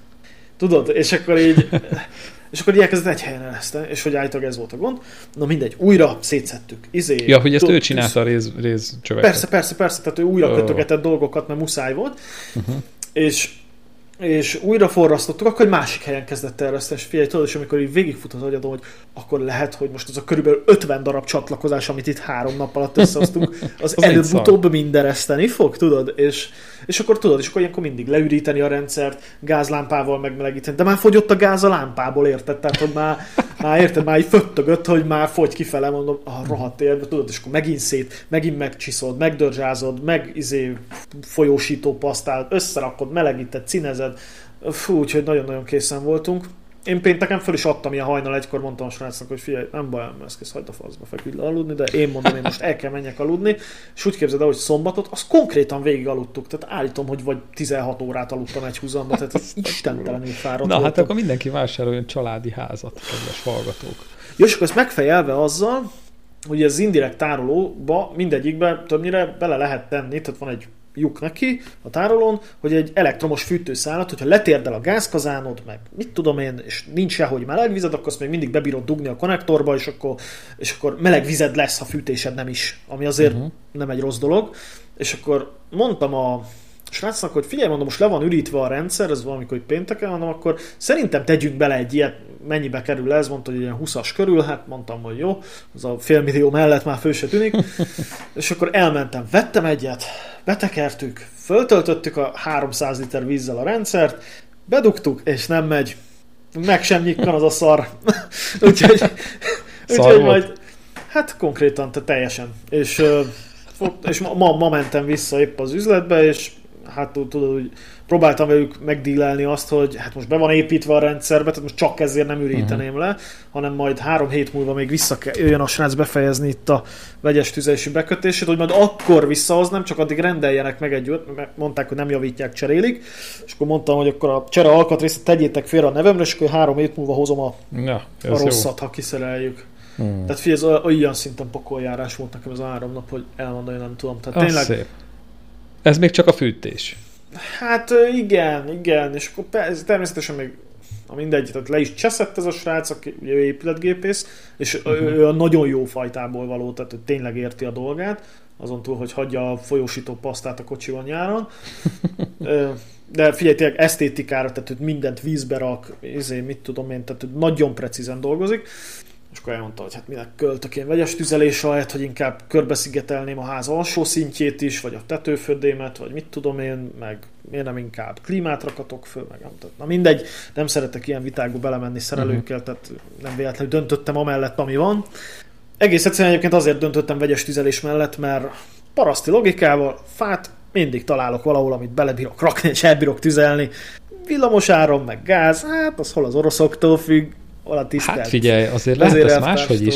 Tudod? És akkor így és akkor így elkezdett egy helyen eleszteni, és hogy állítólag ez volt a gond. Na mindegy, újra szétszettük. Izé, Ja, hogy ezt ő csinálta a réz, rézcsöveket. Persze, persze, persze, tehát ő újra Ó. kötögetett dolgokat, mert muszáj volt, Uh-huh. és és újra forrasztottuk, akkor egy másik helyen kezdett ereszteni, és figyelj, tudod, és amikor így végigfut az agyadon, hogy akkor lehet, hogy most az a körülbelül 50 darab csatlakozás, amit itt három nap alatt összehoztunk, az, Az előbb-utóbb mind ereszteni fog, tudod? És, és akkor tudod, és akkor ilyenkor mindig leüríteni a rendszert, gázlámpával megmelegíteni, de már fogyott a gáz a lámpából, érted? Tehát, hogy már, már érted, már így föttögött, hogy már fogy kifele, mondom, a ah, rohadt érve, tudod, és akkor megint szét, megint megcsiszod, megdörzsázod, meg izé folyósító pasztál, összerakod, melegíted, cinezed, fú, úgyhogy nagyon-nagyon készen voltunk én pénteken föl is adtam ilyen hajnal egykor, mondtam a srácnak, hogy figyelj, nem baj, ez kész, hagyd a faszba, feküdj le aludni, de én mondom, én most el kell menjek aludni, és úgy képzeld el, hogy szombatot, azt konkrétan végig aludtuk, tehát állítom, hogy vagy 16 órát aludtam egy húzamba, tehát ez istentelenül fáradt Na hát akkor mindenki vásároljon családi házat, kedves hallgatók. Jó, és akkor ezt megfejelve azzal, hogy ez indirekt tárolóba mindegyikbe többnyire bele lehet tenni, tehát van egy lyuk neki a tárolón, hogy egy elektromos fűtőszálat, hogyha letérdel a gázkazánod, meg mit tudom én, és nincs sehogy meleg vized, akkor azt még mindig bebírod dugni a konnektorba, és akkor, és akkor meleg vized lesz, ha fűtésed nem is, ami azért uh-huh. nem egy rossz dolog. És akkor mondtam a srácnak, hogy figyelj, mondom, most le van ürítve a rendszer, ez valamikor hogy pénteken, mondom, akkor szerintem tegyünk bele egy ilyet, mennyibe kerül ez, mondta, hogy ilyen 20-as körül, hát mondtam, hogy jó, az a félmillió mellett már fő se tűnik, és akkor elmentem, vettem egyet, betekertük, föltöltöttük a 300 liter vízzel a rendszert, bedugtuk, és nem megy. Meg sem nyikkan az a szar. úgyhogy, úgyhogy majd, hát konkrétan, te teljesen. És, és ma, ma mentem vissza épp az üzletbe, és hát tudod, hogy próbáltam velük megdílelni azt, hogy hát most be van építve a rendszerbe, tehát most csak ezért nem üríteném uh-huh. le, hanem majd három hét múlva még vissza kell, jöjjön a srác befejezni itt a vegyes tüzelési bekötését, hogy majd akkor visszahoznám, csak addig rendeljenek meg egy mert mondták, hogy nem javítják, cserélik, és akkor mondtam, hogy akkor a csere alkatrészt tegyétek félre a nevemre, és akkor három hét múlva hozom a, ja, a rosszat, jó. ha kiszereljük. Hmm. Tehát figyelj, ez olyan szinten pokoljárás volt nekem ez a három nap, hogy elmondani nem tudom. Tehát az tényleg, szép. Ez még csak a fűtés. Hát igen, igen, és akkor ez természetesen még a mindegy, tehát le is cseszett ez a srác, aki ugye ő épületgépész, és uh-huh. ő a nagyon jó fajtából való, tehát ő tényleg érti a dolgát, azon túl, hogy hagyja a folyósító pasztát a kocsiban nyáron. De figyelj, tényleg esztétikára, tehát hogy mindent vízbe rak, izé, mit tudom én, tehát nagyon precízen dolgozik. És akkor elmondta, hogy hát minek költök én vegyes tüzelés ahelyett, hogy inkább körbeszigetelném a ház alsó szintjét is, vagy a tetőfödémet, vagy mit tudom én, meg miért nem inkább klímát rakatok föl, meg nem tudom. Na mindegy, nem szeretek ilyen vitákba belemenni szerelőkkel, uh-huh. tehát nem véletlenül döntöttem amellett, ami van. Egész egyszerűen egyébként azért döntöttem vegyes tüzelés mellett, mert paraszti logikával fát mindig találok valahol, amit belebírok rakni, és elbírok tüzelni. Villamos áram, meg gáz, hát az hol az oroszoktól függ, a tisztelt. Hát figyelj, azért lehet ez máshogy is.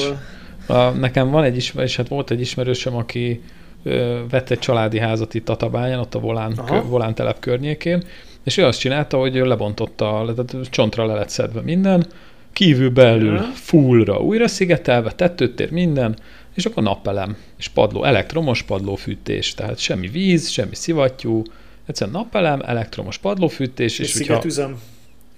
A, nekem van egy ismerős, hát volt egy ismerősöm, aki ö, vett egy családi házat itt a Tabányán, ott a Volán, kö, Volán telep környékén, és ő azt csinálta, hogy lebontotta, tehát csontra le lett szedve minden, kívül belül fullra újra szigetelve, tetőtér minden, és akkor napelem, és padló, elektromos padlófűtés, tehát semmi víz, semmi szivattyú, egyszerűen napelem, elektromos padlófűtés, és, és hogyha,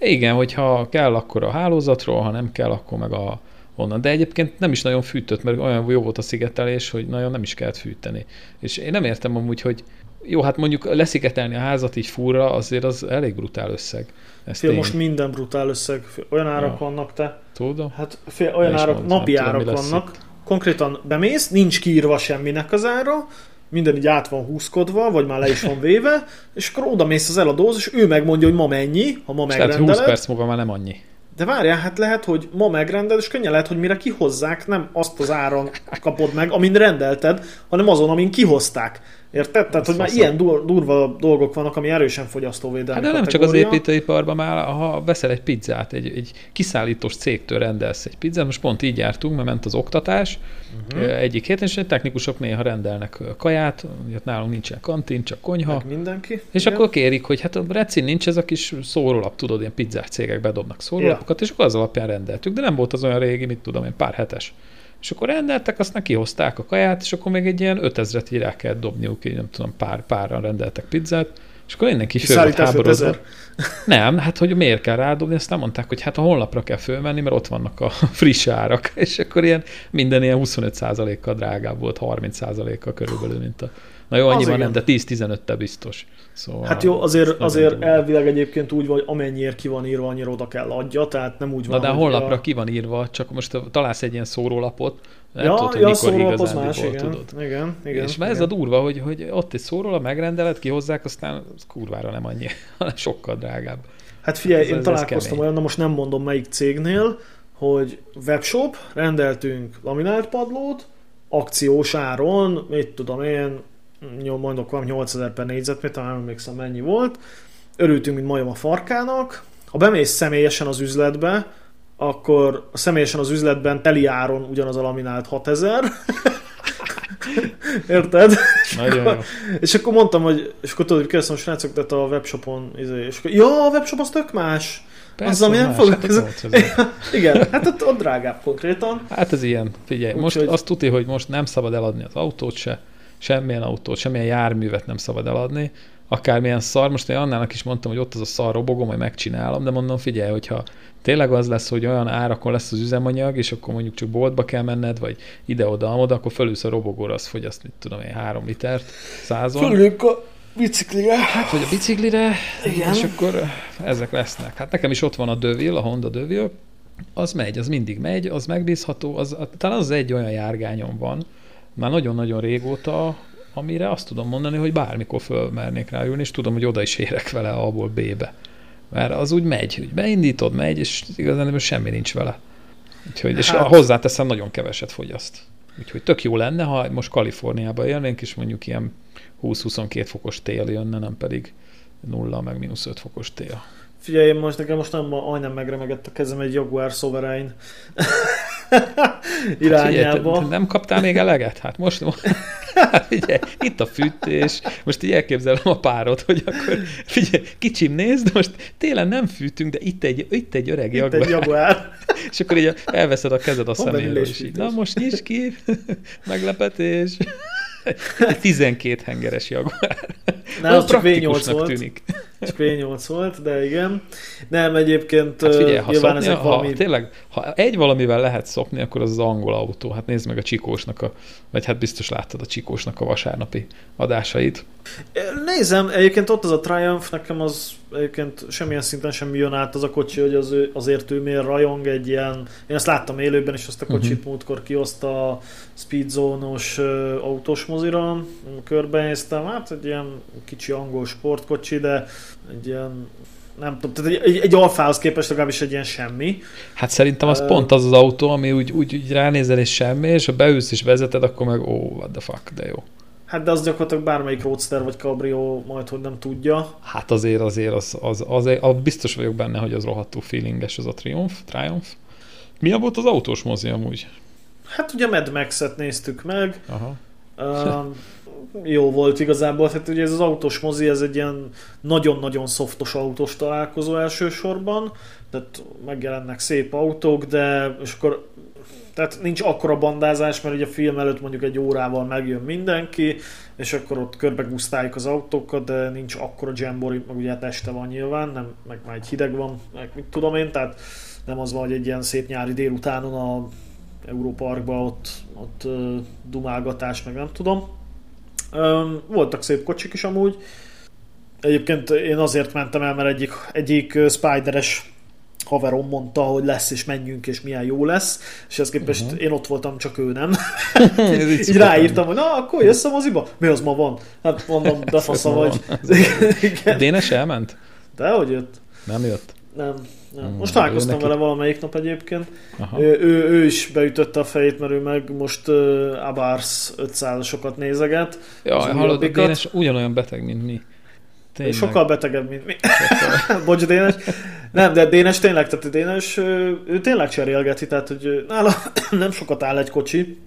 igen, hogyha kell, akkor a hálózatról, ha nem kell, akkor meg a onnan. De egyébként nem is nagyon fűtött, mert olyan jó volt a szigetelés, hogy nagyon nem is kellett fűteni. És én nem értem amúgy, hogy jó, hát mondjuk leszigetelni a házat így fúra, azért az elég brutál összeg. Ezt fél, én... most minden brutál összeg. Olyan árak ja. vannak te. Tudom. Hát fél, olyan árak, napi árak vannak. Itt. Konkrétan bemész, nincs kiírva semminek az ára, minden így át van húzkodva, vagy már le is van véve, és akkor oda mész az eladóhoz, és ő megmondja, hogy ma mennyi, ha ma megrendeled. Tehát 20 perc múlva már nem annyi. De várjál, hát lehet, hogy ma megrendeled, és könnyen lehet, hogy mire kihozzák, nem azt az áron kapod meg, amin rendelted, hanem azon, amin kihozták. Érted? Tehát, hogy már ilyen durva dolgok vannak, ami erősen fogyasztóvédelmi Hát de nem csak az építőiparban már, ha veszel egy pizzát, egy, egy kiszállítós cégtől rendelsz egy pizzát, most pont így jártunk, mert ment az oktatás uh-huh. egyik héten, és egy technikusok néha rendelnek kaját, ugye nálunk nincsen kantin, csak konyha. Meg mindenki. És igen. akkor kérik, hogy hát a recin nincs ez a kis szórólap, tudod, ilyen pizzás cégek bedobnak szórólapokat, ja. És akkor az alapján rendeltük, de nem volt az olyan régi, mit tudom én, pár hetes. És akkor rendeltek, aztán kihozták a kaját, és akkor még egy ilyen 5000-et így rá kellett dobniuk, így nem tudom, pár, párran rendeltek pizzát, és akkor mindenki föl volt háborodva. Nem, hát hogy miért kell rádobni, azt nem mondták, hogy hát a honlapra kell fölmenni, mert ott vannak a friss árak, és akkor ilyen minden ilyen 25%-kal drágább volt, 30%-kal körülbelül, mint a Na jó, annyiban nem, de 10-15-te biztos. Szóval hát jó, azért, azért elvileg egyébként úgy van, hogy amennyiért ki van írva, annyira oda kell adja, tehát nem úgy van, Na de a honlapra a... ki van írva, csak most találsz egy ilyen szórólapot, nem ja, tudod, hogy ja, szórólap az más, igen, tudod. igen, igen. És már ez a durva, hogy, hogy ott egy szórólap, megrendeled, kihozzák, aztán az kurvára nem annyi, hanem sokkal drágább. Hát figyelj, ez, én ez találkoztam olyan, na most nem mondom melyik cégnél, hogy webshop, rendeltünk laminált padlót, akciós áron, mit tudom én, mondok valami 8000 per négyzetméter, nem emlékszem mennyi volt, örültünk, mint majom a farkának, ha bemész személyesen az üzletbe, akkor személyesen az üzletben teli áron ugyanaz a laminált 6000, Érted? Nagyon jó. És akkor mondtam, hogy, és akkor tudod, hogy kérdeztem a srácok, tehát a webshopon, izé, és akkor, ja, a webshop az tök más. Persze, az, ami nem fog... hát Igen, hát ott, ott drágább konkrétan. Hát ez ilyen. Figyelj, Úgy, most hogy- azt tudja, hogy most nem szabad eladni az autót se, semmilyen autót, semmilyen járművet nem szabad eladni, akármilyen szar, most én Annának is mondtam, hogy ott az a szar robogó, majd megcsinálom, de mondom, figyelj, hogyha tényleg az lesz, hogy olyan árakon lesz az üzemanyag, és akkor mondjuk csak boltba kell menned, vagy ide-oda, oda, akkor fölülsz a robogóra, az fogyaszt, mit tudom én, három litert százon. Fölülünk a biciklire. Hát, vagy a biciklire, Igen. és akkor ezek lesznek. Hát nekem is ott van a Döville, a Honda Döville, az megy, az mindig megy, az megbízható, az, talán az egy olyan járgányom van, már nagyon-nagyon régóta, amire azt tudom mondani, hogy bármikor fölmernék rá ülni, és tudom, hogy oda is érek vele A-ból B-be. Mert az úgy megy, hogy beindítod, megy, és igazán semmi nincs vele. Úgyhogy, és Hát- hozzáteszem, nagyon keveset fogyaszt. Úgyhogy tök jó lenne, ha most Kaliforniába élnénk, és mondjuk ilyen 20-22 fokos tél jönne, nem pedig 0 meg mínusz 5 fokos tél. Figyelj, én most nekem most nem, majdnem megremegett a kezem egy Jaguar Sovereign irányába. Figyelj, te- te nem kaptál még eleget? Hát most, hát figyelj, itt a fűtés, most így elképzelem a párod, hogy akkor figyelj, kicsim nézd, most télen nem fűtünk, de itt egy, itt egy öreg Itt Jaguar, egy Jaguar. és akkor így elveszed a kezed a szeméről, és így, na most nyisd ki, meglepetés. Egy 12 hengeres Jaguar. Nem, az csak V8 praktikusnak volt. tűnik. Csak V8 volt, de igen. Nem, egyébként Hát figyelj, ha, nyilván szopni, ezek ha valami... tényleg, ha egy valamivel lehet szopni, akkor az az angol autó. Hát nézd meg a Csikósnak a, vagy hát biztos láttad a Csikósnak a vasárnapi adásait. Nézem, egyébként ott az a Triumph, nekem az egyébként semmilyen szinten sem jön át az a kocsi, hogy az ő, azért ő miért rajong egy ilyen, én ezt láttam élőben is, azt a kocsit uh-huh. múltkor kihozta a Speedzone-os uh, autós mozira, körbenéztem, hát egy ilyen kicsi angol sportkocsi, de egy ilyen nem tudom, tehát egy, egy, egy alfához képest legalábbis egy ilyen semmi. Hát szerintem az Ö- pont az az autó, ami úgy, úgy, úgy ránézel és semmi, és ha beülsz és vezeted, akkor meg ó, oh, what the fuck, de jó. Hát de az gyakorlatilag bármelyik Roadster vagy Cabrio majd, hogy nem tudja. Hát azért, azért, az, az, az, az, az biztos vagyok benne, hogy az rohadtul feelinges az a Triumph, Triumph. Milyen volt az autós mozi amúgy? Hát ugye Mad Max-et néztük meg, Aha. Um, jó volt igazából, tehát ugye ez az autós mozi, ez egy ilyen nagyon-nagyon szoftos autós találkozó elsősorban, tehát megjelennek szép autók, de és akkor tehát nincs akkora bandázás, mert ugye a film előtt mondjuk egy órával megjön mindenki, és akkor ott körbegusztáljuk az autókat, de nincs akkora jambori, meg ugye hát este van nyilván, nem, meg már egy hideg van, meg mit tudom én, tehát nem az van, hogy egy ilyen szép nyári délutánon a Európarkban ott, ott dumálgatás, meg nem tudom. Öm, voltak szép kocsik is amúgy. Egyébként én azért mentem el, mert egyik, egyik spideres haverom mondta, hogy lesz, és menjünk, és milyen jó lesz, és ezt képest uh-huh. én ott voltam, csak ő nem. Így ráírtam, hogy na, akkor jössz a moziba? Mi az ma van? Hát mondom, de fasza vagy. Dénes elment? De hogy jött? Nem jött? Nem. Hmm, Most találkoztam ő vele neki- valamelyik nap egyébként. Aha. Ő, ő, ő is beütötte a fejét, mert ő meg most uh, Abars 500-sokat nézeget. Jaj, hallod, a újabbikat. Dénes ugyanolyan beteg, mint mi. Tényleg. Sokkal betegebb, mint mi. Bocs, Dénes. Nem, de Dénes tényleg, tehát Dénes, ő, ő tényleg cserélgeti, tehát hogy nála nem sokat áll egy kocsi.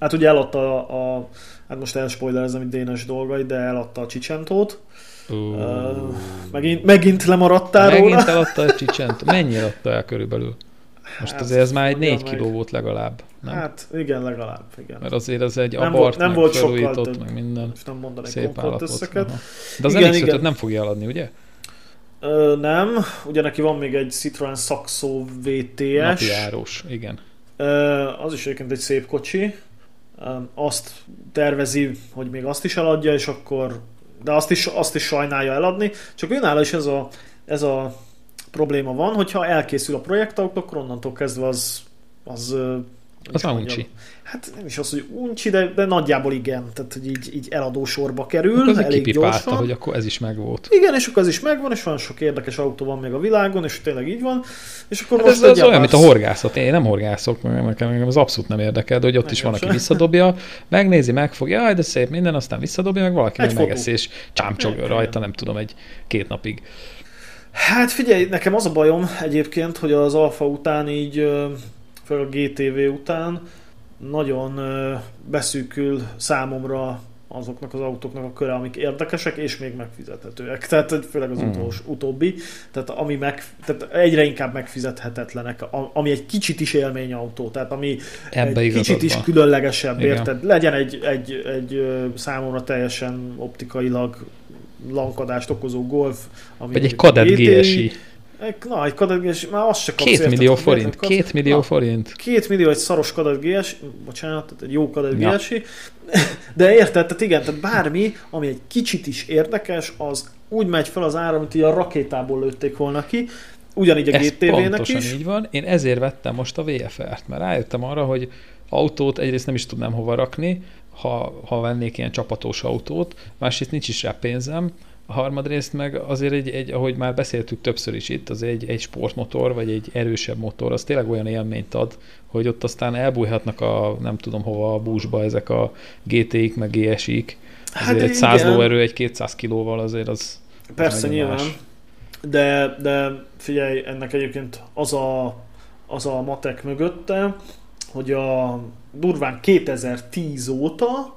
Hát ugye eladta a, a hát most elspoilerezem itt Dénes dolgai, de eladta a Csicsentót. Uh, megint, megint lemaradtál Megint róla. eladta a csicsent. Mennyire adta el körülbelül? Most Hát, azért ez már egy mondjam 4 meg. kiló volt legalább. Nem? Hát igen, legalább, igen. Mert azért ez egy Nem abart, volt- nem volt sokkal több. meg minden. Most nem mondanék Szép. Aha. De az Igen, igen. nem fogja eladni, ugye? Ö, nem, ugye neki van még egy Citroen Saxo Napi VTS. járós, igen. Ö, az is egyébként egy szép kocsi. Ö, azt tervezi, hogy még azt is eladja, és akkor de azt is, azt is sajnálja eladni. Csak őnála is ez a, ez a probléma van, hogyha elkészül a projekt, akkor onnantól kezdve az, az, Az uncsi. Hát nem is az, hogy uncsi, de, de nagyjából igen. Tehát, hogy így, így eladó sorba kerül, Az elég gyorsan. hogy akkor ez is megvolt. Igen, és akkor az is megvan, és van sok érdekes autó van még a világon, és tényleg így van. És akkor Hát most ez, ez olyan, mint a horgászat. Én nem horgászok, meg nekem, nekem az abszolút nem érdekel, de hogy ott is Engem van, aki sem. visszadobja, megnézi, megfogja, jaj, de szép minden, aztán visszadobja, meg valaki Egy megeszi, és csámcsog Igen. rajta, nem tudom, egy két napig. Hát figyelj, nekem az a bajom egyébként, hogy az Alfa után így, főleg a GTV után nagyon beszűkül számomra azoknak az autóknak a köre, amik érdekesek és még megfizethetőek. Tehát főleg az Hmm. utolsó, utóbbi, tehát ami meg, tehát egyre inkább megfizethetetlenek, ami egy kicsit is élményautó, tehát ami Ebbe egy kicsit is különlegesebb, Igen. érted? Legyen egy, egy, egy számomra teljesen optikailag lankadást okozó Golf, ami Vagy egy Kadett GSI. Na, egy Kadett GSI, már azt se kapsz, Két érted? millió Érted? forint. Kapsz- Két millió Na, forint. Két millió egy szaros Kadett GSI, bocsánat, tehát egy jó Kadett Ja. De érted, tehát igen, tehát bármi, ami egy kicsit is érdekes, az úgy megy fel az ára, mint hogy a rakétából lőtték volna ki, ugyanígy a GTV-nek pontosan is. így van. Én ezért vettem most a VFR-t, mert rájöttem arra, hogy autót egyrészt nem is tudnám hova rakni, ha, ha vennék ilyen csapatos autót, másrészt nincs is rá pénzem, harmadrészt meg azért egy, egy, ahogy már beszéltük többször is itt, az egy, egy sportmotor, vagy egy erősebb motor, az tényleg olyan élményt ad, hogy ott aztán elbújhatnak a nem tudom hova a búzsba ezek a GT-k, meg GSI-k. Hát Azért egy 100 igen. lóerő egy 200 kilóval azért az Persze, nagyon nyilván. más. De, de figyelj, ennek egyébként az a, az a matek mögötte, hogy a durván 2010 óta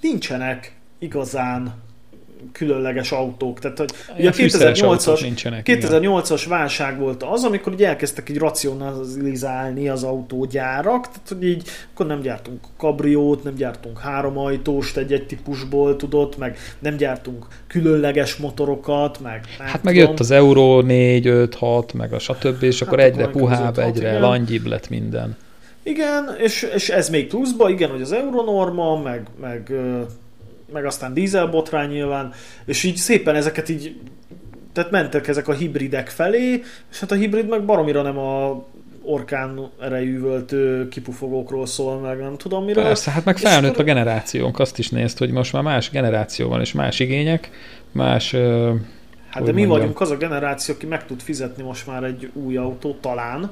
nincsenek igazán különleges autók. Tehát, hogy ugye a Ilyen fűszeres autók 2008-as nincsenek. igen. 2008-as válság volt az, amikor így elkezdtek így racionalizálni az autógyárak, tehát hogy így akkor nem gyártunk kabriót, nem gyártunk háromajtóst egy-egy típusból, tudott, meg nem gyártunk különleges motorokat, meg nem Hát meg tudom. jött az Euró 4, 5, 6, meg a stb. és akkor Hát egyre akkor puhább, között hat, egyre igen. langyibb lett minden. Igen, és, és ez még pluszba, igen, hogy az euronorma, meg, meg, meg aztán dízelbotrány nyilván, és így szépen ezeket így, tehát mentek ezek a hibridek felé, és hát a hibrid meg baromira nem a orkán erejű völtő kipufogókról szól, meg nem tudom miről. Persze, hát meg felnőtt akkor- a generációnk, azt is nézd, hogy most már más generáció van, és más igények, más... Hát de mi mondjam. vagyunk az a generáció, aki meg tud fizetni most már egy új autót, talán,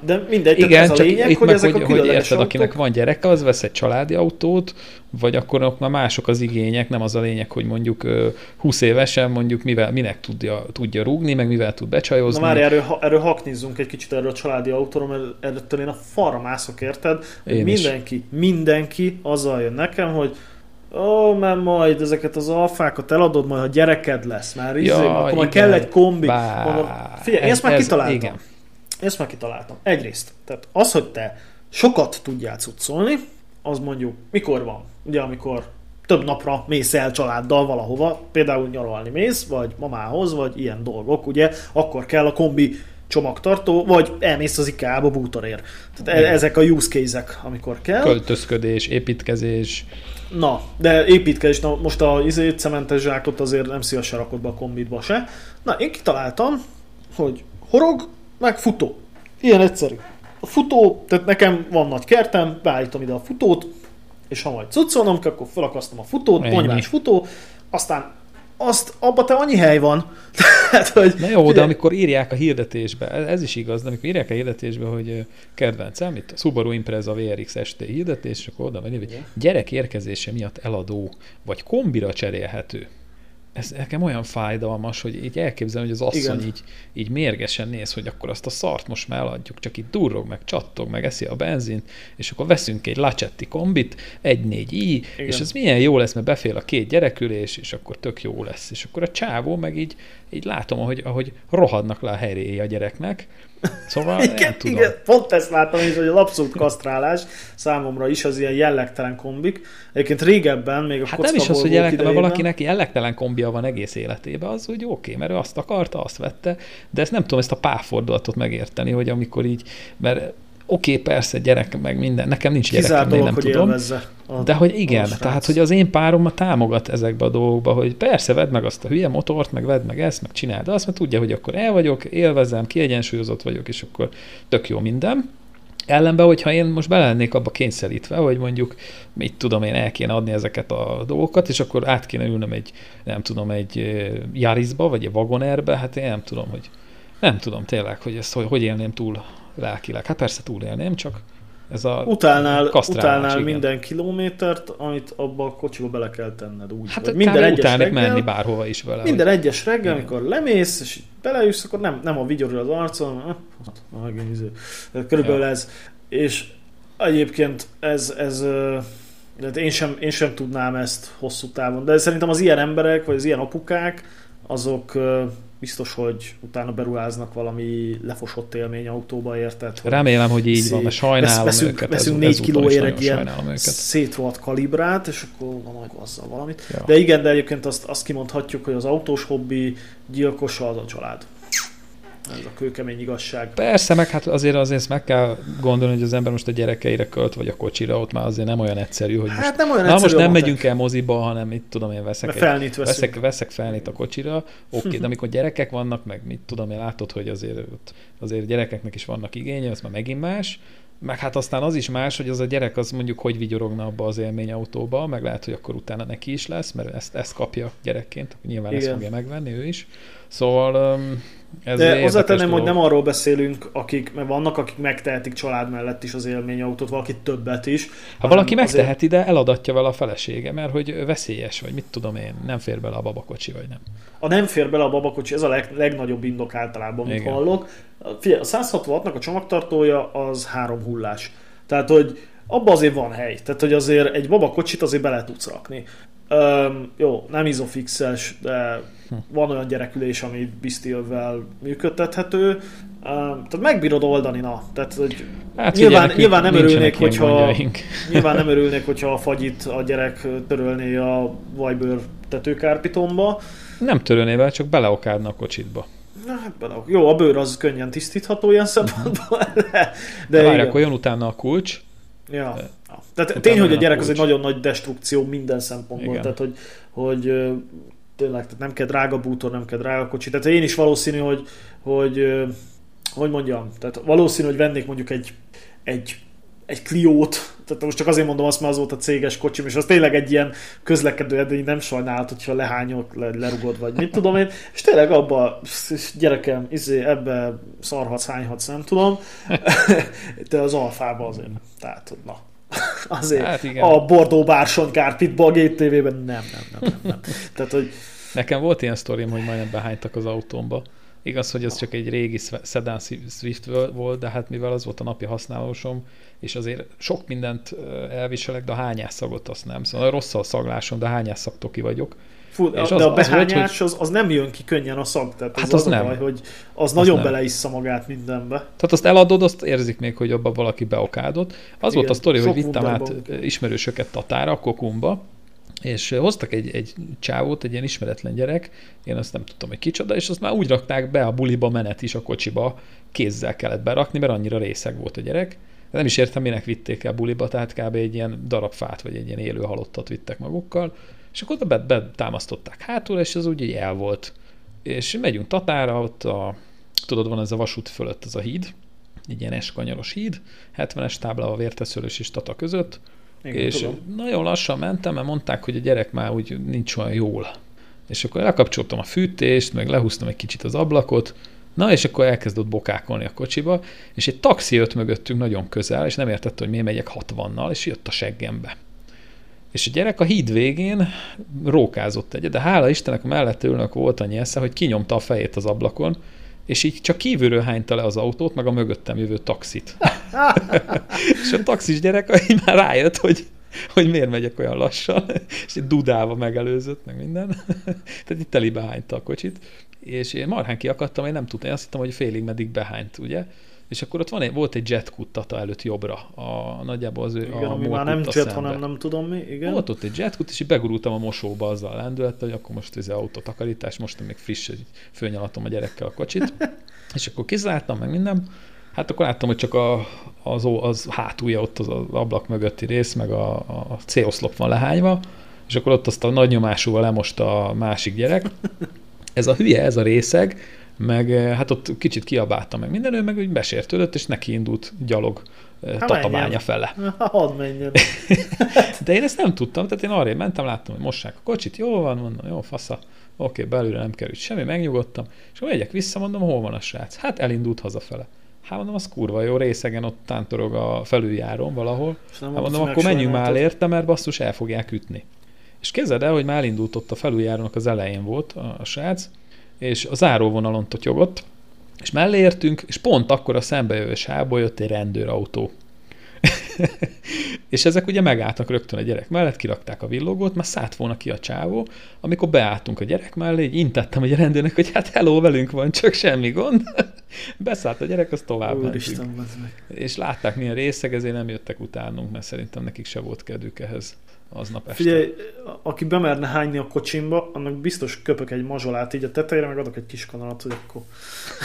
de mindegy, Igen, ez a lényeg, itt hogy meg, ezek hogy, a hogy érted, akinek autók, van gyereke, az vesz egy családi autót, vagy akkor ott már mások az igények, nem az a lényeg, hogy mondjuk ö, 20 évesen mondjuk mivel, minek tudja, tudja rúgni, meg mivel tud Na becsajozni. már erről, erről haknizzunk egy kicsit erről a családi autóról, mert erről én a farra mászok, érted? Én is. mindenki, mindenki azzal jön nekem, hogy ó, mert majd ezeket az alfákat eladod, majd ha gyereked lesz, már izé, Ja, akkor majd kell egy kombi. Bá, Mondom, figyelj, én ezt már kitaláltam. Igen. Ezt már kitaláltam. Egyrészt, tehát az, hogy te sokat tudjál cuccolni, az mondjuk mikor van? Ugye amikor több napra mész el családdal valahova, például nyaralni mész, vagy mamához, vagy ilyen dolgok, ugye, akkor kell a kombi csomagtartó, vagy elmész az IKEA-ba bútorért. Tehát e- Igen. ezek a use case-ek, amikor kell. Költözködés, építkezés, Na, de építkezés, na most a izé, cementes zsákot azért nem szívesen rakod be a kombitba se. Na, én kitaláltam, hogy horog, meg futó. Ilyen egyszerű. A futó, tehát nekem van nagy kertem, beállítom ide a futót, és ha majd cuccolnom kell, akkor felakasztom a futót, Ennyi. ponyvás futó, aztán azt, abba te annyi hely van. Tehát, hogy, Na jó, de figyelj, amikor írják a hirdetésbe, ez ez is igaz, de amikor írják a hirdetésbe, hogy kedvencem, itt a Subaru Impreza VRX ST hirdetés, és akkor oda megy, hogy gyerek érkezése miatt eladó, vagy kombira cserélhető. Ez nekem olyan fájdalmas, hogy így elképzelem, hogy az asszony Igen. így, így mérgesen néz, hogy akkor azt a szart most már eladjuk, csak itt durrog, meg csattog, meg eszi a benzint, és akkor veszünk egy Lacetti kombit, egy 4 i és ez milyen jó lesz, mert befél a két gyerekülés, és akkor tök jó lesz. És akkor a csávó meg így, így látom, ahogy, ahogy rohadnak le a helyréi a gyereknek. Szóval igen, nem tudom. igen, pont ezt láttam is, hogy az abszolút kasztrálás számomra is az ilyen jellegtelen kombik. Egyébként régebben, még a Hát nem is az, hogy jellegtelen, idejében- valakinek jellegtelen kombia van egész életében, az úgy oké, mert ő azt akarta, azt vette, de ezt nem tudom ezt a párfordulatot megérteni, hogy amikor így, mert oké, persze, gyerek, meg minden, nekem nincs gyerekem, dolog, nem hogy tudom. A, de hogy igen, tehát hogy az én párom ma támogat ezekbe a dolgokba, hogy persze vedd meg azt a hülye motort, meg vedd meg ezt, meg csináld azt, mert tudja, hogy akkor el vagyok, élvezem, kiegyensúlyozott vagyok, és akkor tök jó minden. Ellenben, hogyha én most bele lennék abba kényszerítve, hogy mondjuk, mit tudom én, el kéne adni ezeket a dolgokat, és akkor át kéne ülnöm egy, nem tudom, egy Yarisba, vagy egy Wagonerbe, hát én nem tudom, hogy nem tudom tényleg, hogy ezt hogy, hogy élném túl lelkileg. Hát persze túlélném, csak ez a utálnál, utálnál igen. minden kilométert, amit abba a kocsiba bele kell tenned úgy. Hát minden egyes reggel, menni bárhova is vele. Minden hogy... egyes reggel, amikor lemész, és belejössz, akkor nem, nem a vigyorul az arcon, izé, körülbelül ja. ez. És egyébként ez, ez de én sem, én sem tudnám ezt hosszú távon, de szerintem az ilyen emberek, vagy az ilyen apukák, azok biztos, hogy utána beruháznak valami lefosott autóba, érted? Hogy Remélem, hogy így van, mert sajnálom veszünk, őket. Veszünk négy kilóért egy ilyen szétrohadt kalibrát, és akkor van majd azzal valamit. Ja. De igen, de egyébként azt, azt kimondhatjuk, hogy az autós hobbi gyilkosa az a család ez a kőkemény igazság. Persze, meg hát azért azért meg kell gondolni, hogy az ember most a gyerekeire költ, vagy a kocsira, ott már azért nem olyan egyszerű, hogy hát most, nem olyan na, most nem megyünk el moziba, hanem mit tudom én, veszek, egy, veszek, veszek felnit a kocsira, oké, okay, de amikor gyerekek vannak, meg mit tudom én, látod, hogy azért, azért gyerekeknek is vannak igénye, az már megint más, meg hát aztán az is más, hogy az a gyerek az mondjuk hogy vigyorogna abba az élményautóba, meg lehet, hogy akkor utána neki is lesz, mert ezt, ezt kapja gyerekként, nyilván Igen. ezt fogja megvenni ő is. Szóval ez De hozzátenném, hogy nem arról beszélünk, akik, mert vannak, akik megtehetik család mellett is az élményautót, valaki többet is. Ha valaki megteheti, azért... de eladatja vele a felesége, mert hogy veszélyes, vagy mit tudom én, nem fér bele a babakocsi, vagy nem. A nem fér bele a babakocsi, ez a leg, legnagyobb indok általában, amit Igen. hallok. Figyelj, a 166-nak a csomagtartója az három hullás. Tehát, hogy abban azért van hely. Tehát, hogy azért egy babakocsit azért bele tudsz rakni. Um, jó, nem izofixes, de. Van olyan gyerekülés, ami biztilvel működtethető. Tehát megbírod oldani, na. Tehát, hogy hát nyilván, nyilván nem örülnék, hogyha, nyilván nem örülnék, hogyha a fagyit a gyerek törölné a vajbőr tetőkárpitomba. Nem törölné be, csak beleokádna a kocsitba. Na, hát bele, jó, a bőr az könnyen tisztítható ilyen szempontból, de, de, várj, akkor jön utána a kulcs, Ja. Tehát tény, hogy a gyerek az egy nagyon nagy destrukció minden szempontból. Igen. Tehát, hogy, hogy tényleg tehát nem kell drága bútor, nem kell drága kocsi. Tehát én is valószínű, hogy, hogy hogy mondjam, tehát valószínű, hogy vennék mondjuk egy, egy, egy Clio-t, tehát most csak azért mondom azt, mert az volt a céges kocsim, és az tényleg egy ilyen közlekedő edény, nem sajnálhat, hogyha lehányok, le, lerugod, vagy mit tudom én, és tényleg abba, gyerekem, izé, ebbe szarhatsz, hányhatsz, nem tudom, de az alfába azért. Tehát, na, azért hát igen. a Bordó Bárson Kárpitba a GTV-ben nem, nem, nem, nem, nem. Tehát, hogy Nekem volt ilyen sztorim, hogy majdnem behánytak az autómba. Igaz, hogy ez csak egy régi Sedan Swift volt, de hát mivel az volt a napi használósom, és azért sok mindent elviselek, de a hányászagot azt nem. Szóval rossz a szaglásom, de hányásszaktoki vagyok. Fú, és de az, a behányás az, hogy... az, az nem jön ki könnyen a szag, tehát hát az, az, az nem. Baj, hogy az, az nagyon nem. beleissza magát mindenbe. Tehát azt eladod, azt érzik még, hogy abban valaki beokádott. Az Igen, volt a sztori, hogy vittem át ismerősöket Tatára, Kokumba, és hoztak egy, egy csávót, egy ilyen ismeretlen gyerek, én azt nem tudtam, hogy kicsoda, és azt már úgy rakták be a buliba menet is a kocsiba, kézzel kellett berakni, mert annyira részeg volt a gyerek. De nem is értem, minek vitték el buliba, tehát kb. egy ilyen darab fát, vagy egy ilyen élő halottat vittek magukkal, és akkor oda betámasztották hátul, és az úgy el volt. És megyünk Tatára, ott a, tudod, van ez a vasút fölött ez a híd, egy ilyen eskanyaros híd, 70-es tábla a vérteszőlős és Tata között, igen, és tudom. nagyon lassan mentem, mert mondták, hogy a gyerek már úgy nincs olyan jól. És akkor elkapcsoltam a fűtést, meg lehúztam egy kicsit az ablakot, na és akkor elkezdett bokákolni a kocsiba, és egy taxi jött mögöttünk nagyon közel, és nem értette, hogy miért megyek 60-nal, és jött a seggembe. És a gyerek a híd végén rókázott egyet, de hála Istennek a mellette ülnök volt annyi esze, hogy kinyomta a fejét az ablakon, és így csak kívülről hányta le az autót, meg a mögöttem jövő taxit. és a taxis gyerek így már rájött, hogy, hogy miért megyek olyan lassan, és egy dudálva megelőzött, meg minden. Tehát itt telibe hányta a kocsit, és én marhán kiakadtam, én nem tudtam, én azt hittem, hogy félig meddig behányt, ugye? És akkor ott van egy, volt egy jet kuttata előtt jobbra, a, nagyjából az ő igen, a ami már nem jet, szembe. hanem nem tudom mi, igen. Volt ott egy jet kut, és így begurultam a mosóba azzal a lendülettel, hogy akkor most ez autotakarítás, most még friss, hogy fölnyalatom a gyerekkel a kocsit, és akkor kizártam meg minden, hát akkor láttam, hogy csak a, az, az hátulja ott az, az ablak mögötti rész, meg a, a C-oszlop van lehányva, és akkor ott azt a nagy nyomásúval lemosta a másik gyerek. Ez a hülye, ez a részeg, meg hát ott kicsit kiabálta meg minden, ő meg úgy besértődött, és neki indult gyalog Hát tatabánya menjen. fele. Ha, hadd menjen. De én ezt nem tudtam, tehát én arra mentem, láttam, hogy mossák a kocsit, jó van, mondom, jó, fasza, oké, belülre nem került semmi, megnyugodtam, és akkor megyek vissza, mondom, hol van a srác? Hát elindult hazafele. Hát mondom, az kurva jó, részegen ott tántorog a felüljáron valahol. Hát mondom, akkor menjünk már érte, mert basszus el fogják ütni. És kezded el, hogy már elindult ott a felüljárónak az elején volt a, a srác, és a záróvonalon totyogott, és mellé értünk, és pont akkor a szembejövő sávból jött egy rendőrautó. és ezek ugye megálltak rögtön a gyerek mellett, kirakták a villogót, már szállt volna ki a csávó, amikor beálltunk a gyerek mellé, így intettem egy rendőrnek, hogy hát hello, velünk van, csak semmi gond. Beszállt a gyerek, az tovább. Úristen. És látták milyen részeg, ezért nem jöttek utánunk, mert szerintem nekik se volt kedvük ehhez aznap este. Figyelj, aki bemerne hányni a kocsimba, annak biztos köpök egy mazsolát így a tetejére, meg adok egy kis kanalat, hogy akkor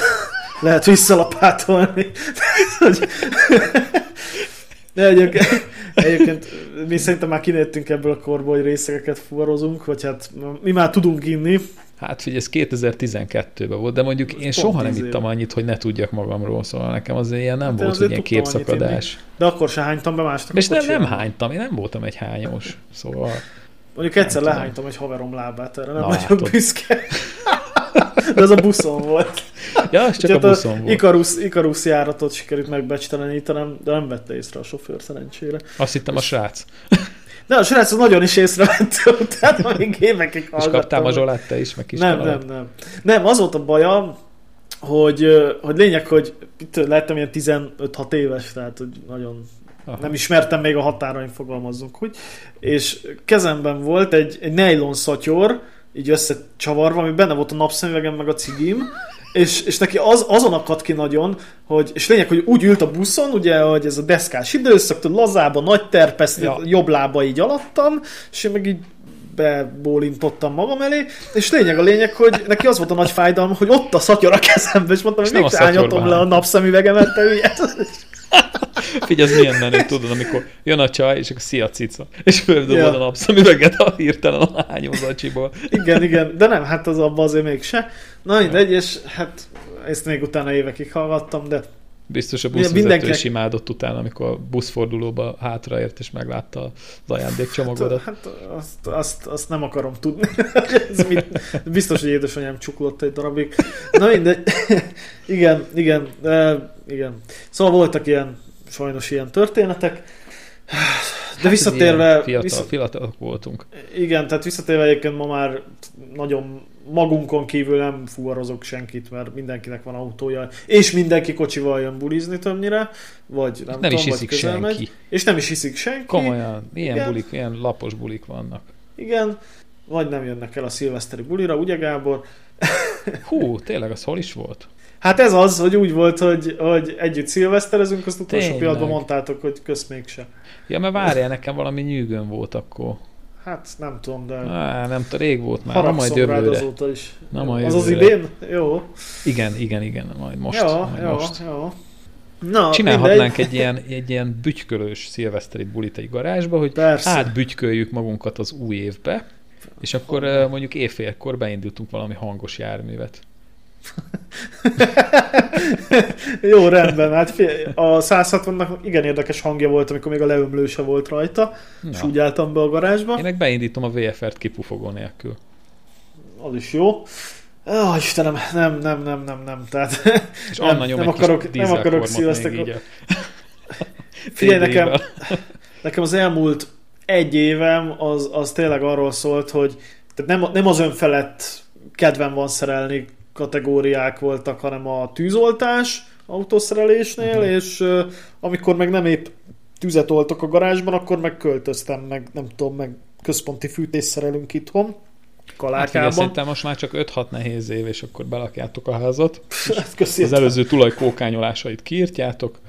lehet visszalapátolni. De egyébként, egyébként mi szerintem már kinőttünk ebből a korból, hogy részegeket fuvarozunk, vagy hát mi már tudunk inni. Hát figyelj, ez 2012-ben volt, de mondjuk én pont soha nem ittam éve. annyit, hogy ne tudjak magamról, szóval nekem az ilyen nem Hát én volt, hogy ilyen képszakadás. De akkor se hánytam be másnak És nem, nem hánytam, én nem voltam egy hányós, szóval Mondjuk egyszer lehánytam egy haverom lábát, erre nem Na, vagyok látod. büszke. De ez a buszon volt. Ja, ez csak a Úgyhogy buszon volt. Ikarus, Ikarus járatot sikerült megbecstelenítenem, de nem vette észre a sofőr szerencsére. Azt hittem a srác. De a srác az nagyon is észrevette, utána még évekig És hallgattam. kaptál mazsolát te is, meg kis Nem, nem, nem. Nem, az volt a baja, hogy, hogy lényeg, hogy lehettem ilyen 15-6 éves, tehát hogy nagyon Aha. nem ismertem még a határain, fogalmazzunk úgy. És kezemben volt egy, egy nylon szatyor, így összecsavarva, ami benne volt a napszemüvegem, meg a cigim, és, és neki az, azon akadt ki nagyon, hogy, és lényeg, hogy úgy ült a buszon, ugye, hogy ez a deszkás időszak, tudod, lazába, nagy terpesz, Ja. ja. jobb lába így alattam, és én meg így bebólintottam magam elé, és lényeg a lényeg, hogy neki az volt a nagy fájdalma, hogy ott a szatyor a kezembe, és mondtam, hogy még ányoltam le a napszemüvegemet, te hülye. Figyelj, ez milyen menő, tudod, amikor jön a csaj, és akkor szia cica, és fölvdobod Ja. a napszemüveget a hirtelen a hányózacsiból. Igen, igen, de nem, hát az abban azért mégse. Na mindegy, és hát ezt még utána évekig hallgattam, de Biztos a buszvezető mindenkinek- is imádott utána, amikor a buszfordulóba hátraért, és meglátta az ajándékcsomagodat. hát azt, azt, azt nem akarom tudni. Ez mit, biztos, hogy édesanyám csuklott egy darabig. Na mindegy. igen, igen, igen. Szóval voltak ilyen, sajnos ilyen történetek. De Hát visszatérve, Fiatal, vissza, fiatalok voltunk. igen, tehát visszatérve egyébként ma már nagyon magunkon kívül nem fuvarozok senkit, mert mindenkinek van autója, és mindenki kocsival jön bulizni többnyire, vagy nem, Nem tudom, is vagy hiszik közel senki. Megy, és nem is hiszik senki. Komolyan, ilyen Igen. bulik, ilyen lapos bulik vannak. Igen, vagy nem jönnek el a szilveszteri bulira, ugye Gábor? Hú, tényleg, az hol is volt? Hát ez az, hogy úgy volt, hogy, hogy együtt szilveszterezünk, azt utolsó Tényleg. pillanatban mondtátok, hogy kösz mégse. Ja, mert várjál, nekem valami nyűgön volt akkor. Hát nem tudom, de Á, nem tudom, rég volt már, na majd jövőre. azóta is. Na majd az az jövőre. idén? Jó. Igen, igen, igen, majd most. jó, majd jó, most. jó. Na, Csinálhatnánk mindegy. egy ilyen, egy ilyen bütykölős szilveszteri bulit egy garázsba, hogy Persze. átbütyköljük magunkat az új évbe, és akkor eh, mondjuk éjfélkor beindultunk valami hangos járművet. Jó, rendben. Hát a 160-nak igen érdekes hangja volt, amikor még a leömlőse volt rajta, és Na. úgy álltam be a garázsba. Én meg beindítom a VFR-t kipufogó nélkül. Az is jó. Ó, Istenem, nem, nem, nem, nem, nem. Tehát És Nem, nem egy akarok- nem akarok a Figyelj, nekem, nekem az elmúlt egy évem az, az tényleg arról szólt, hogy tehát nem, nem az önfelett kedvem van szerelni kategóriák voltak, hanem a tűzoltás autószerelésnél, Mhm. és uh, amikor meg nem épp tüzet oltok a garázsban, akkor meg költöztem, meg nem tudom, meg központi fűtést szerelünk itthon, Hát Kalákában. szerintem most már csak 5-6 nehéz év, és akkor belakjátok a házat. Hát. Az előző tulaj kókányolásait kiírtjátok,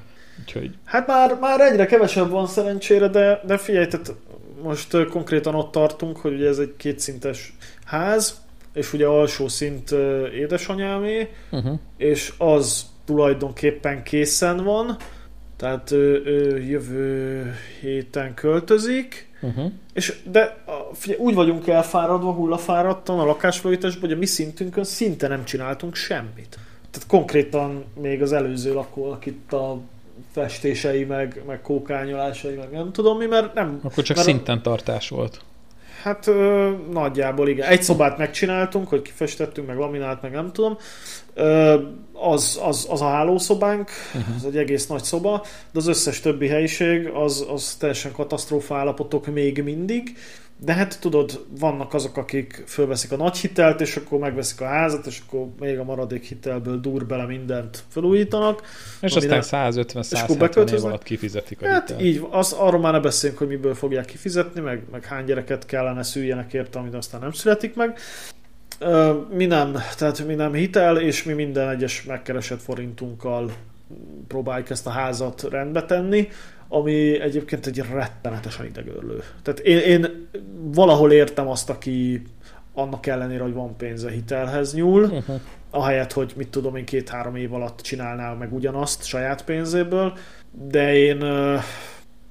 úgyhogy Hát már, már egyre kevesebb van szerencsére, de, de figyelj, tehát most konkrétan ott tartunk, hogy ugye ez egy kétszintes ház, és ugye alsó szint édesanyámé, uh-huh. és az tulajdonképpen készen van, tehát ő, ő jövő héten költözik, Uh-huh. és de figyelj, úgy vagyunk elfáradva, hullafáradtan a lakásfelújításban, hogy a mi szintünkön szinte nem csináltunk semmit. Tehát konkrétan még az előző lakó, akit a festései, meg, meg kókányolásai, meg nem tudom mi, mert nem... Akkor csak mert szinten tartás volt. Hát ö, nagyjából igen. Egy szobát megcsináltunk, hogy kifestettünk, meg laminált, meg nem tudom. Ö, az, az, az a hálószobánk, uh-huh. az egy egész nagy szoba, de az összes többi helyiség az, az teljesen katasztrófa állapotok még mindig. De hát tudod, vannak azok, akik fölveszik a nagy hitelt, és akkor megveszik a házat, és akkor még a maradék hitelből dur bele mindent felújítanak. És aztán 150-170 év alatt kifizetik a Hát hitelt. így, az, arról már ne beszéljünk, hogy miből fogják kifizetni, meg, meg hány gyereket kellene szüljenek érte, amit aztán nem születik meg. Mi nem, tehát mi nem hitel, és mi minden egyes megkeresett forintunkkal próbáljuk ezt a házat rendbe tenni ami egyébként egy rettenetesen idegörlő. Tehát én, én valahol értem azt, aki annak ellenére, hogy van pénze hitelhez nyúl, uh-huh. ahelyett, hogy mit tudom én két-három év alatt csinálnál meg ugyanazt saját pénzéből, de én uh,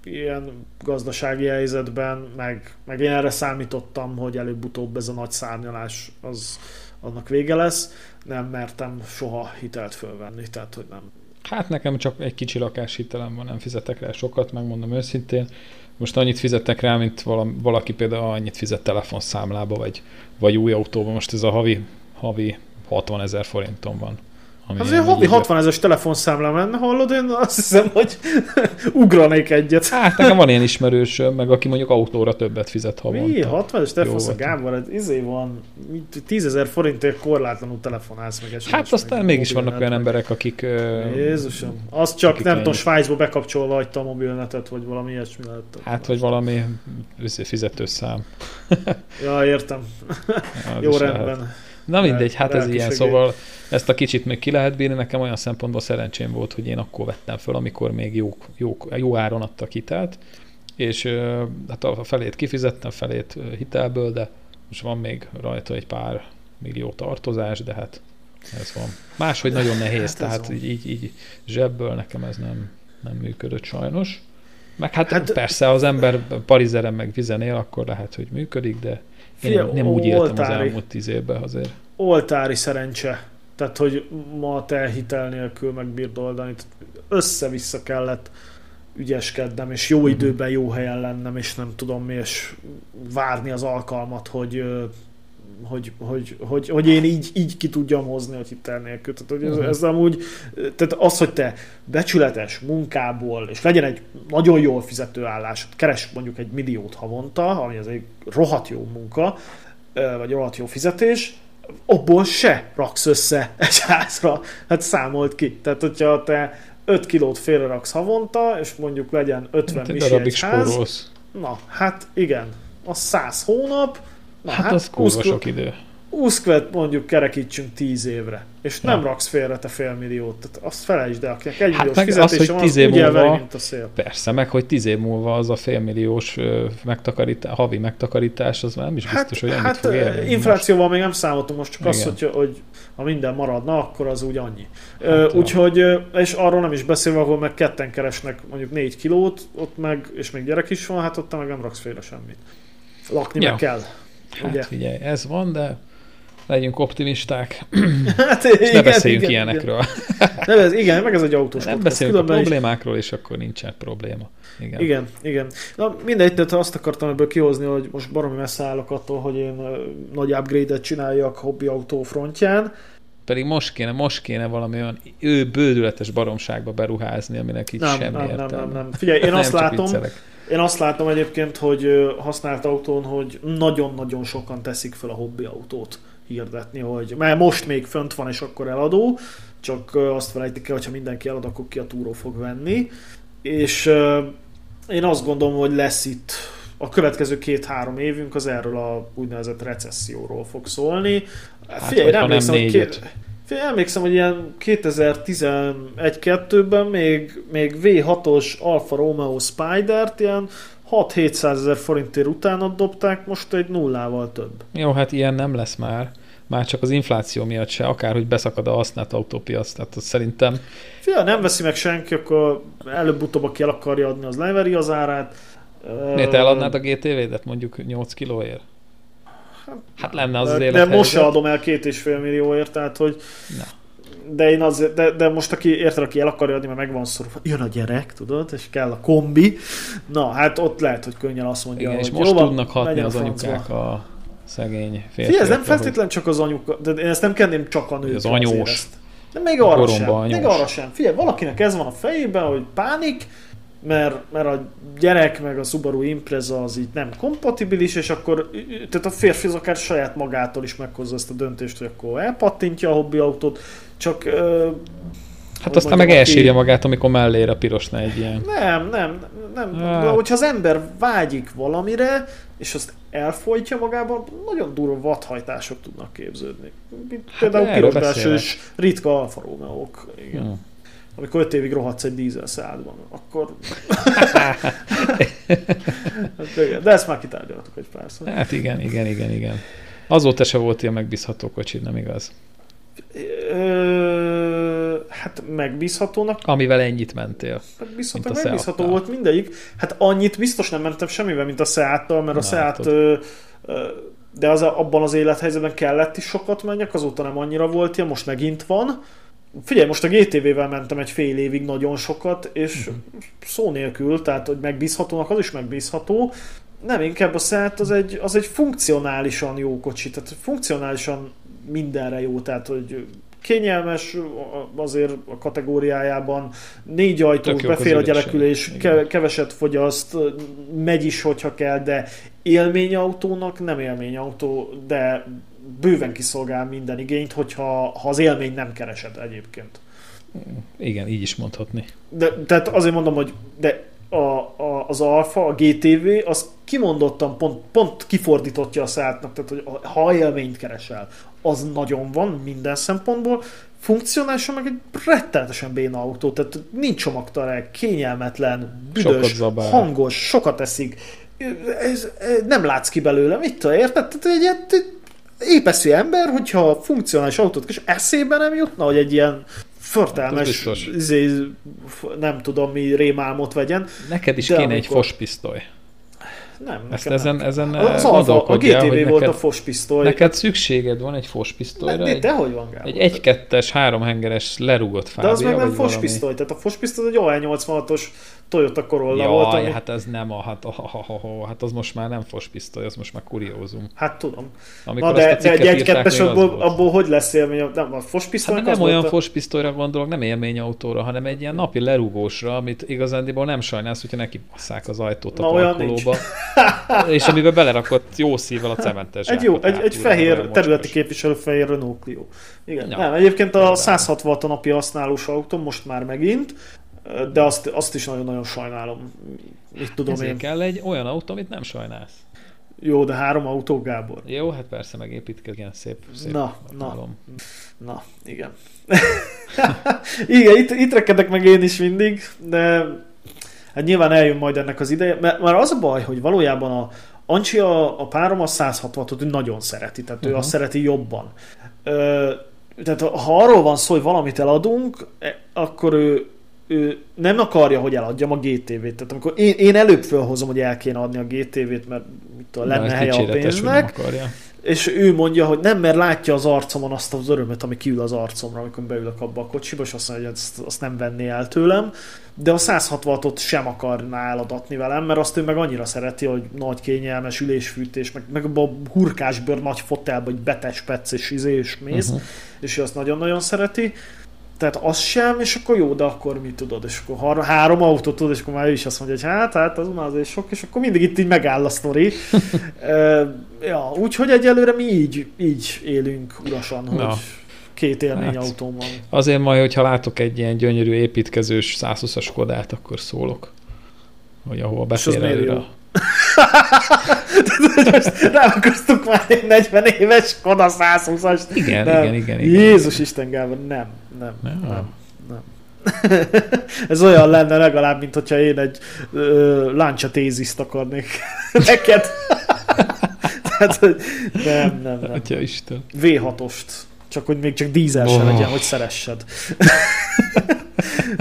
ilyen gazdasági helyzetben, meg, meg én erre számítottam, hogy előbb-utóbb ez a nagy szárnyalás az annak vége lesz, nem mertem soha hitelt fölvenni, tehát hogy nem, Hát nekem csak egy kicsi lakáshitelem van, nem fizetek rá sokat, megmondom őszintén. Most annyit fizettek rá, mint valaki például annyit fizet telefonszámlába, vagy, vagy új autóba. Most ez a havi, havi 60 ezer forintom van. Ami Azért havi 60 ezeres telefonszámla menne, hallod, én azt hiszem, hogy ugranék egyet. Hát nekem van ilyen ismerős, meg aki mondjuk autóra többet fizet havonta. Mi? 60 ezeres telefonszámla, Gábor, ez izé van, 10 ezer forintért korlátlanul telefonálsz meg esetleg. Hát aztán mégis vannak olyan emberek, akik... Jézusom, az csak nem tudom, Svájcba bekapcsolva hagyta a mobilnetet, vagy valami ilyesmi lehet. Hát, vagy valami fizetőszám. ja, értem. Jó rendben. Lehet. Na mindegy, hát ez ilyen, szóval ezt a kicsit még ki lehet bírni. Nekem olyan szempontból szerencsém volt, hogy én akkor vettem föl, amikor még jó, jó, jó áron adtak hitelt, és hát a felét kifizettem, felét hitelből, de most van még rajta egy pár millió tartozás, de hát ez van. Máshogy nagyon nehéz, hát tehát így, így, így zsebből nekem ez nem, nem működött sajnos. Meg hát, hát persze, az ember parizeren meg vizen él, akkor lehet, hogy működik, de én nem, nem úgy éltem oltári, az elmúlt tíz évben azért. Oltári szerencse. Tehát, hogy ma te hitel nélkül megbírd oldani. Össze-vissza kellett ügyeskednem, és jó mhm. időben, jó helyen lennem, és nem tudom mi, és várni az alkalmat, hogy hogy, hogy, hogy, hogy én így, így ki tudjam hozni a hitel nélkül. Tehát, hogy ez, uh-huh. ez amúgy, tehát az, hogy te becsületes munkából, és legyen egy nagyon jól fizető állás, keres mondjuk egy milliót havonta, ami az egy rohadt jó munka, vagy rohadt jó fizetés, abból se raksz össze egy házra. Hát számolt ki. Tehát, hogyha te 5 kilót félre raksz havonta, és mondjuk legyen 50 hát misi egy ház, spórolsz. na, hát igen, az 100 hónap, Na, hát, hát az kurva sok idő. Uszkvet mondjuk kerekítsünk tíz évre, és nem ja. raksz félre te félmilliót, tehát azt felejtsd el, akinek egy hát meg az, hogy tíz év múlva, elveri, mint a szél. Persze, meg hogy tíz év múlva az a félmilliós megtakarítás, havi megtakarítás, az már nem is biztos, hát, hogy annyit hát, fog érni. Inflációval most. még nem számoltunk, most csak Igen. az, hogy, hogy ha minden maradna, akkor az úgy annyi. Hát, Úgyhogy, és arról nem is beszélve, ahol meg ketten keresnek mondjuk négy kilót, ott meg, és még gyerek is van, hát ott meg nem raksz félre semmit. Lakni ja. meg kell. Hát ugye? figyelj, ez van, de legyünk optimisták. Hát, és igen, ne beszéljünk igen, ilyenekről. Igen. Nem, ez, igen, meg ez egy autós Nem beszéljünk a problémákról, és akkor nincsen probléma. Igen, igen. igen. Na mindegy, de azt akartam ebből kihozni, hogy most baromi messze állok attól, hogy én nagy upgrade-et csináljak hobbi autó frontján. Pedig most kéne, most kéne valami olyan ő bődületes baromságba beruházni, aminek itt nem, semmi nem, értelme. Nem, nem, nem. Figyelj, én azt látom, viccelek én azt látom egyébként, hogy használt autón, hogy nagyon-nagyon sokan teszik fel a hobbi autót hirdetni, hogy mert most még fönt van, és akkor eladó, csak azt felejtik el, hogyha mindenki elad, akkor ki a túró fog venni. És én azt gondolom, hogy lesz itt a következő két-három évünk az erről a úgynevezett recesszióról fog szólni. Hát, Figyelj, nem emlékszem, hogy két, emlékszem, hogy ilyen 2011-2-ben még, még V6-os Alfa Romeo Spider-t ilyen 6-700 ezer forintért utána dobták, most egy nullával több. Jó, hát ilyen nem lesz már. Már csak az infláció miatt se, akár hogy beszakad a használt autópiac, tehát az szerintem... Fia, nem veszi meg senki, akkor előbb-utóbb, aki el akarja adni, az leveri az árát. Miért eladnád a GTV-det mondjuk 8 kilóért? Hát lenne az, az az De most se adom el két és fél millióért, tehát hogy... Na. de én az, de, de most aki érted, aki el akarja adni, mert megvan szorulva, jön a gyerek, tudod, és kell a kombi. Na, hát ott lehet, hogy könnyen azt mondja, Igen, hogy és most jó, tudnak hatni az a anyukák a szegény férfiakra. Figyelj, ez nem feltétlen csak az anyuka, de én ezt nem kenném csak a nőkre az anyós. azért ezt. De még arra sem. anyós. Még arra sem. Figyelj, valakinek ez van a fejében, hogy pánik, mert, mert a gyerek meg a Subaru Impreza az így nem kompatibilis, és akkor tehát a férfi az akár saját magától is meghozza ezt a döntést, hogy akkor elpattintja a hobbi autót, csak ö, Hát aztán meg elsírja magát, amikor mellére pirosna egy ilyen. nem, nem, nem. Hát. De hogyha az ember vágyik valamire, és azt elfolytja magában, nagyon durva vadhajtások tudnak képződni. Mint például Hát erről pirosbelsős ritka Alfa. Igen. Hmm. Amikor 5 évig rohadsz egy dízel szádban, akkor... Hát De ezt már kitárgyaltuk egy párszor. Hát igen, igen, igen, igen. Azóta se volt ilyen megbízható kocsid, nem igaz? Ö, hát megbízhatónak Amivel ennyit mentél. Megbízható, Mint a megbízható volt mindegyik. Hát annyit biztos nem mentem semmivel, mint a Seattal, mert a Na, Seat, tudod. ö, ö, de az a, abban az élethelyzetben kellett is sokat menjek, azóta nem annyira volt ilyen, most megint van. Figyelj, most a GTV-vel mentem egy fél évig nagyon sokat, és Mhm. szó nélkül, tehát hogy megbízhatónak az is megbízható. Nem, inkább a Seat az egy, az egy funkcionálisan jó kocsi, tehát funkcionálisan mindenre jó, tehát hogy kényelmes azért a kategóriájában, négy ajtós, befér a gyerekülés, Igen. ke- keveset fogyaszt, megy is, hogyha kell, de élményautónak nem élményautó, de bőven kiszolgál minden igényt, hogyha ha az élmény nem keresed egyébként. Igen, így is mondhatni. De, tehát azért mondom, hogy de a, a, az Alfa, a GTV, az kimondottan pont, pont kifordítottja a szátnak, tehát hogy ha élményt keresel, az nagyon van minden szempontból, funkcionálisan meg egy rettenetesen béna autó, tehát nincs csomagtarek, kényelmetlen, Sokat büdös, zabál. hangos, sokat eszik, ez, ez, nem látsz ki belőle, mit tudom, érted? Tehát egy ilyen épeszű ember, hogyha funkcionális autót és eszébe nem jutna, hogy egy ilyen Hát förtelmes, biztos. izé, nem tudom mi rémálmot vegyen. Neked is De kéne egy amikor- fospisztoly. Nem, Ezt ezen, nem. ezen Az Alfa, a hogy GTV volt neked, a fospisztoly. neked szükséged van egy De, fospisztolyra, de, egy, de hogy van, Gábor? egy egy-kettes, háromhengeres lerugott de fábia, az meg nem fospisztoly, tehát a fospisztoly egy OL86-os Toyota Corolla volt, Jaj, ami... hát ez nem a, hát, oh, oh, oh, oh, hát az most már nem fospisztoly, az most már kuriózum. Hát tudom. Amikor Na de, de egy még az abból, volt. abból hogy lesz élmény? Nem, a fospisztoly Hát nem olyan volt a... fospisztolyra gondolok, nem élményautóra, hanem egy ilyen napi lerugósra, amit igazándiból nem sajnálsz, hogyha neki basszák az ajtót a Na, olyan parkolóba. és amiben belerakott jó szívvel a cementes Egy jó, egy, egy fehér területi képviselő fehér Renault Clio. Igen. Ja. Nem, egyébként a Például. 160 watt a napi használós autó, most már megint, de azt, azt is nagyon-nagyon sajnálom. Mit tudom Ezért én. kell egy olyan autó, amit nem sajnálsz. Jó, de három autó, Gábor. Jó, hát persze megépítkezik, szép, szép Na, na. álom. Na, igen. igen, itt, itt rekedek meg én is mindig, de hát nyilván eljön majd ennek az ideje, mert már az a baj, hogy valójában a Ancsi a, a párom a 160-ot ő nagyon szereti, tehát uh-huh. ő Mhm. azt szereti jobban. Ö, tehát ha arról van szó, hogy valamit eladunk, e, akkor ő, ő nem akarja, hogy eladjam a GTV-t. Tehát amikor én, én előbb felhozom, hogy el kéne adni a GTV-t, mert mit tudom, lenne helye a hogy nem pénznek, akarja. És ő mondja, hogy nem, mert látja az arcomon azt az örömet, ami kiül az arcomra, amikor beülök abba a kocsiba, és azt mondja, hogy ezt, azt nem venné el tőlem. De a 166-ot sem akarná eladatni velem, mert azt ő meg annyira szereti, hogy nagy kényelmes ülésfűtés, meg, meg abba a hurkásbőr nagy fotelba, hogy betespetsz és izé, és mész, uh-huh. és ő azt nagyon-nagyon szereti. Tehát az sem, és akkor jó, de akkor mit tudod, és akkor har- három autót tudod, és akkor már ő is azt mondja, hogy hát, hát az már azért sok, és akkor mindig itt így megáll a sztori. Ö, ja, úgyhogy egyelőre mi így, így élünk urasan, hogy Na. két élmény Hát. autóm van. Azért majd, hogyha látok egy ilyen gyönyörű építkezős 120-as Kodát, akkor szólok. Hogy ahova És az előre. jó? Ráakasztuk már egy 40 éves Koda 120-as. Igen, Nem. igen, igen, igen. Jézus Isten Gábor, nem, nem, Nem? nem. nem. Ez olyan lenne legalább, mint hogyha én egy ö, láncsa téziszt akarnék neked. Tehát, hogy nem, nem, nem. Atya Isten. V6-ost. Csak hogy még csak dízel se Oh. legyen, hogy szeressed.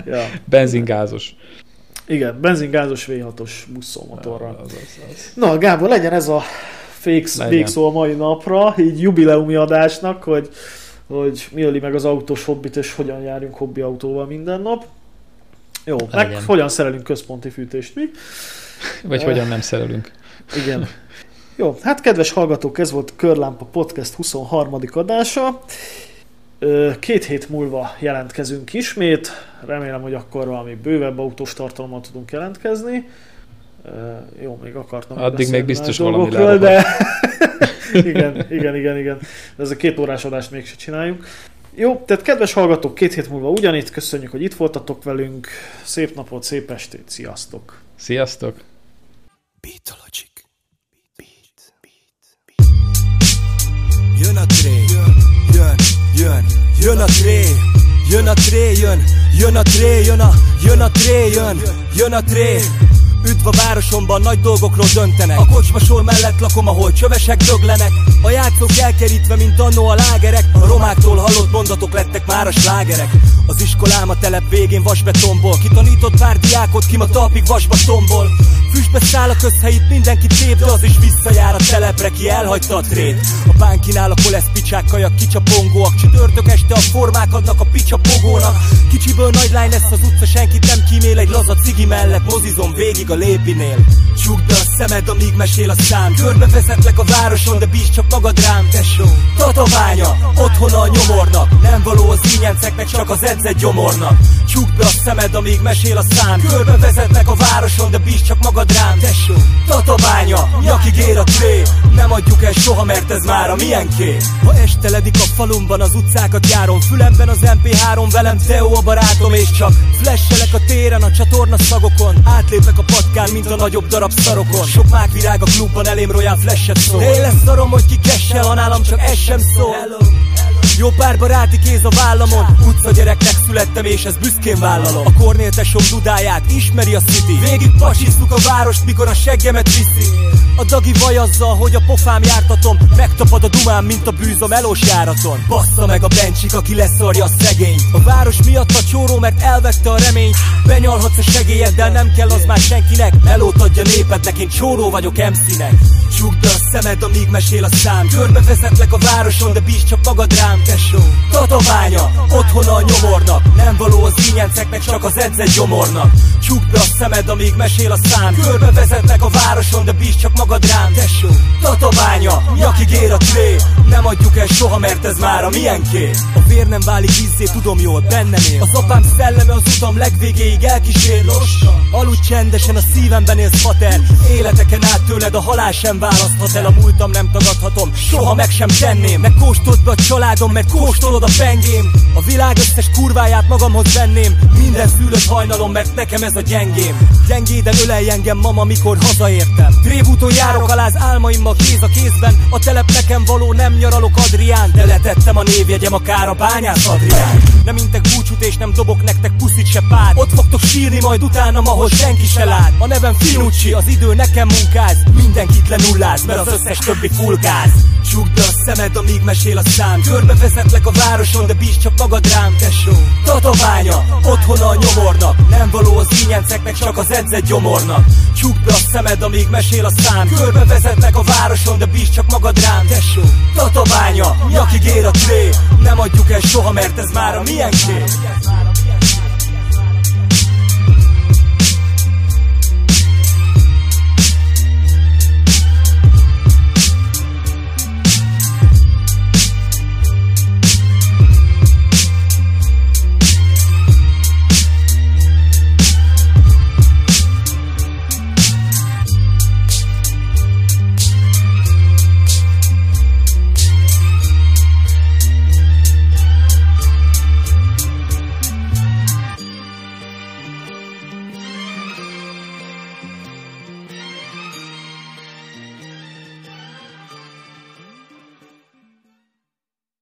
ja. Benzingázos. Igen, benzingázos V6-os buszolmotorral. Az, az, az. Na, Gábor, legyen ez a Legyen. végszó a mai napra, így jubileumi adásnak, hogy hogy mi öli meg az autós hobbit, és hogyan járjunk hobbi autóval minden nap. Jó, Legyen. meg hogyan szerelünk központi fűtést mi. Vagy Eh. hogyan nem szerelünk. Igen. Jó, hát kedves hallgatók, ez volt Körlámpa Podcast 23. adása. Két hét múlva jelentkezünk ismét. Remélem, hogy akkor valami bővebb autós tartalommal tudunk jelentkezni. Jó, még akartam. Addig még biztos valami dolgokról, de... igen, igen, igen, igen. De ez a két órás adást mégse csináljuk. Jó, tehát kedves hallgatók, két hét múlva ugyanitt. Köszönjük, hogy itt voltatok velünk. Szép napot, szép estét, sziasztok! Sziasztok! Beatologic. Beat. Beat. Jön a tré, jön, jön, jön, jön a tré, jön a tré, jön, jön a tré, jön a, jön a tré, a. Üdv a városomban, nagy dolgokról döntenek. A kocsmasor mellett lakom, ahol csövesek döglenek. A játszók elkerítve, mint annó a lágerek. A romáktól hallott mondatok lettek már a slágerek. Az iskolám a telep végén vasbetonból Kitanított pár diákot, ki ma talpig vasba tombol. Füstbe száll a közhelyit, mindenki tép, az is visszajár a telepre, ki elhagyta a trét. A bánkinál a kolesz picsák, kajak kicsapongóak Csütörtök este a formák adnak a picsapogónak Kicsiből nagy lány lesz az utca, senkit nem kímél Egy laza cigi mellett. Mozizom végig a lépinél. Csukd be a szemed, amíg mesél a szám. Körbe vezetlek a városon, de bízd csak magad rám, tesó. Tataványa, otthona a nyomornak. Nem való az ínyenceknek, csak az edzett gyomornak. Csukd be a szemed, amíg mesél a szám. Körbe vezetlek a városon, de bízd csak magad rám, tesó. Tataványa, nyakig ér a tré. Nem adjuk el soha, mert ez már a miénké Ha esteledik a falumban, az utcákat járom. Fülemben az MP3, velem Teo a barátom És csak flashelek a téren, a csatorna szagokon. Átlépek a patkán, mint a nagyobb darab szarokon. Sok mákvirág a klubban, elém royal flashet szól. De én lesz szarom, hogy ki kessel, ha nálam csak ez sem szól jó pár baráti kéz a vállamon. Utca gyereknek születtem és ezt büszkén vállalom. A Kornél tesóm dudáját ismeri a city. Végig pasisztuk a várost, mikor a seggemet viszi. A dagi vaj azzal, hogy a pofám jártatom. Megtapad a dumám, mint a bűz a melós járaton. Bassza meg a bencsik, aki leszarja a szegény A város miatt a csóró, mert elvette a reményt. Benyalhatsz a segélyeddel, nem kell az már senkinek. Melót adja népednek, én csóró vagyok MC-nek Csukd be a szemed, amíg mesél a szám. Körbe vezetlek a városon, de bízd csak magad rám, tesó Tataványa, otthona a nyomornak Nem ínyenceknek, csak az edzett gyomornak. Csukd be a szemed, amíg mesél a szám. Körbe vezetlek a városon, de bízd csak magad rám, tesó Tataványa, nyakig ér a tré. Nem adjuk el soha, mert ez már a miénké A vér nem válik vízzé, tudom jól, bennem él Az apám szelleme az utam legvégéig elkísér. Lassan, aludj csendesen, a szívemben élsz fater. Életeken át tőled a halál sem választhat el. A múltam nem tagadhatom, soha meg sem tenném. Megkóstold be a családom, mert kóstolod a pengém A világ összes kurváját magamhoz venném Minden szülött hajnalom, mert nekem ez a gyengém. Gyengéden ölelj engem, mama, mikor hazaértem. Trévúton járok alá az álmaimmal kéz a kézben. A telep nekem való, nem nyaralok Adrián. De letettem a névjegyem akár a bányász Adrián. Nem intek búcsút és nem dobok nektek puszit se pár Ott fogtok sírni majd utánam, ahol senki se lát. A nevem Finucci, az idő nekem munkáz. Mindenkit lenulláz, mert az összes többi full gáz. Csukd a szemed, amíg mesél a szám. Körbe vezetlek a városon, de bízd csak magad rám, tesó. Tataványa, otthona a nyomornak Nem való az ínyenceknek, csak az edzett gyomornak. Csukd be a szemed, amíg mesél a szám. Körbe vezetlek a városon, de bízd csak magad rám, tesó Tataványa, nyakig ér a tré. Nem adjuk el soha, mert ez már a miénké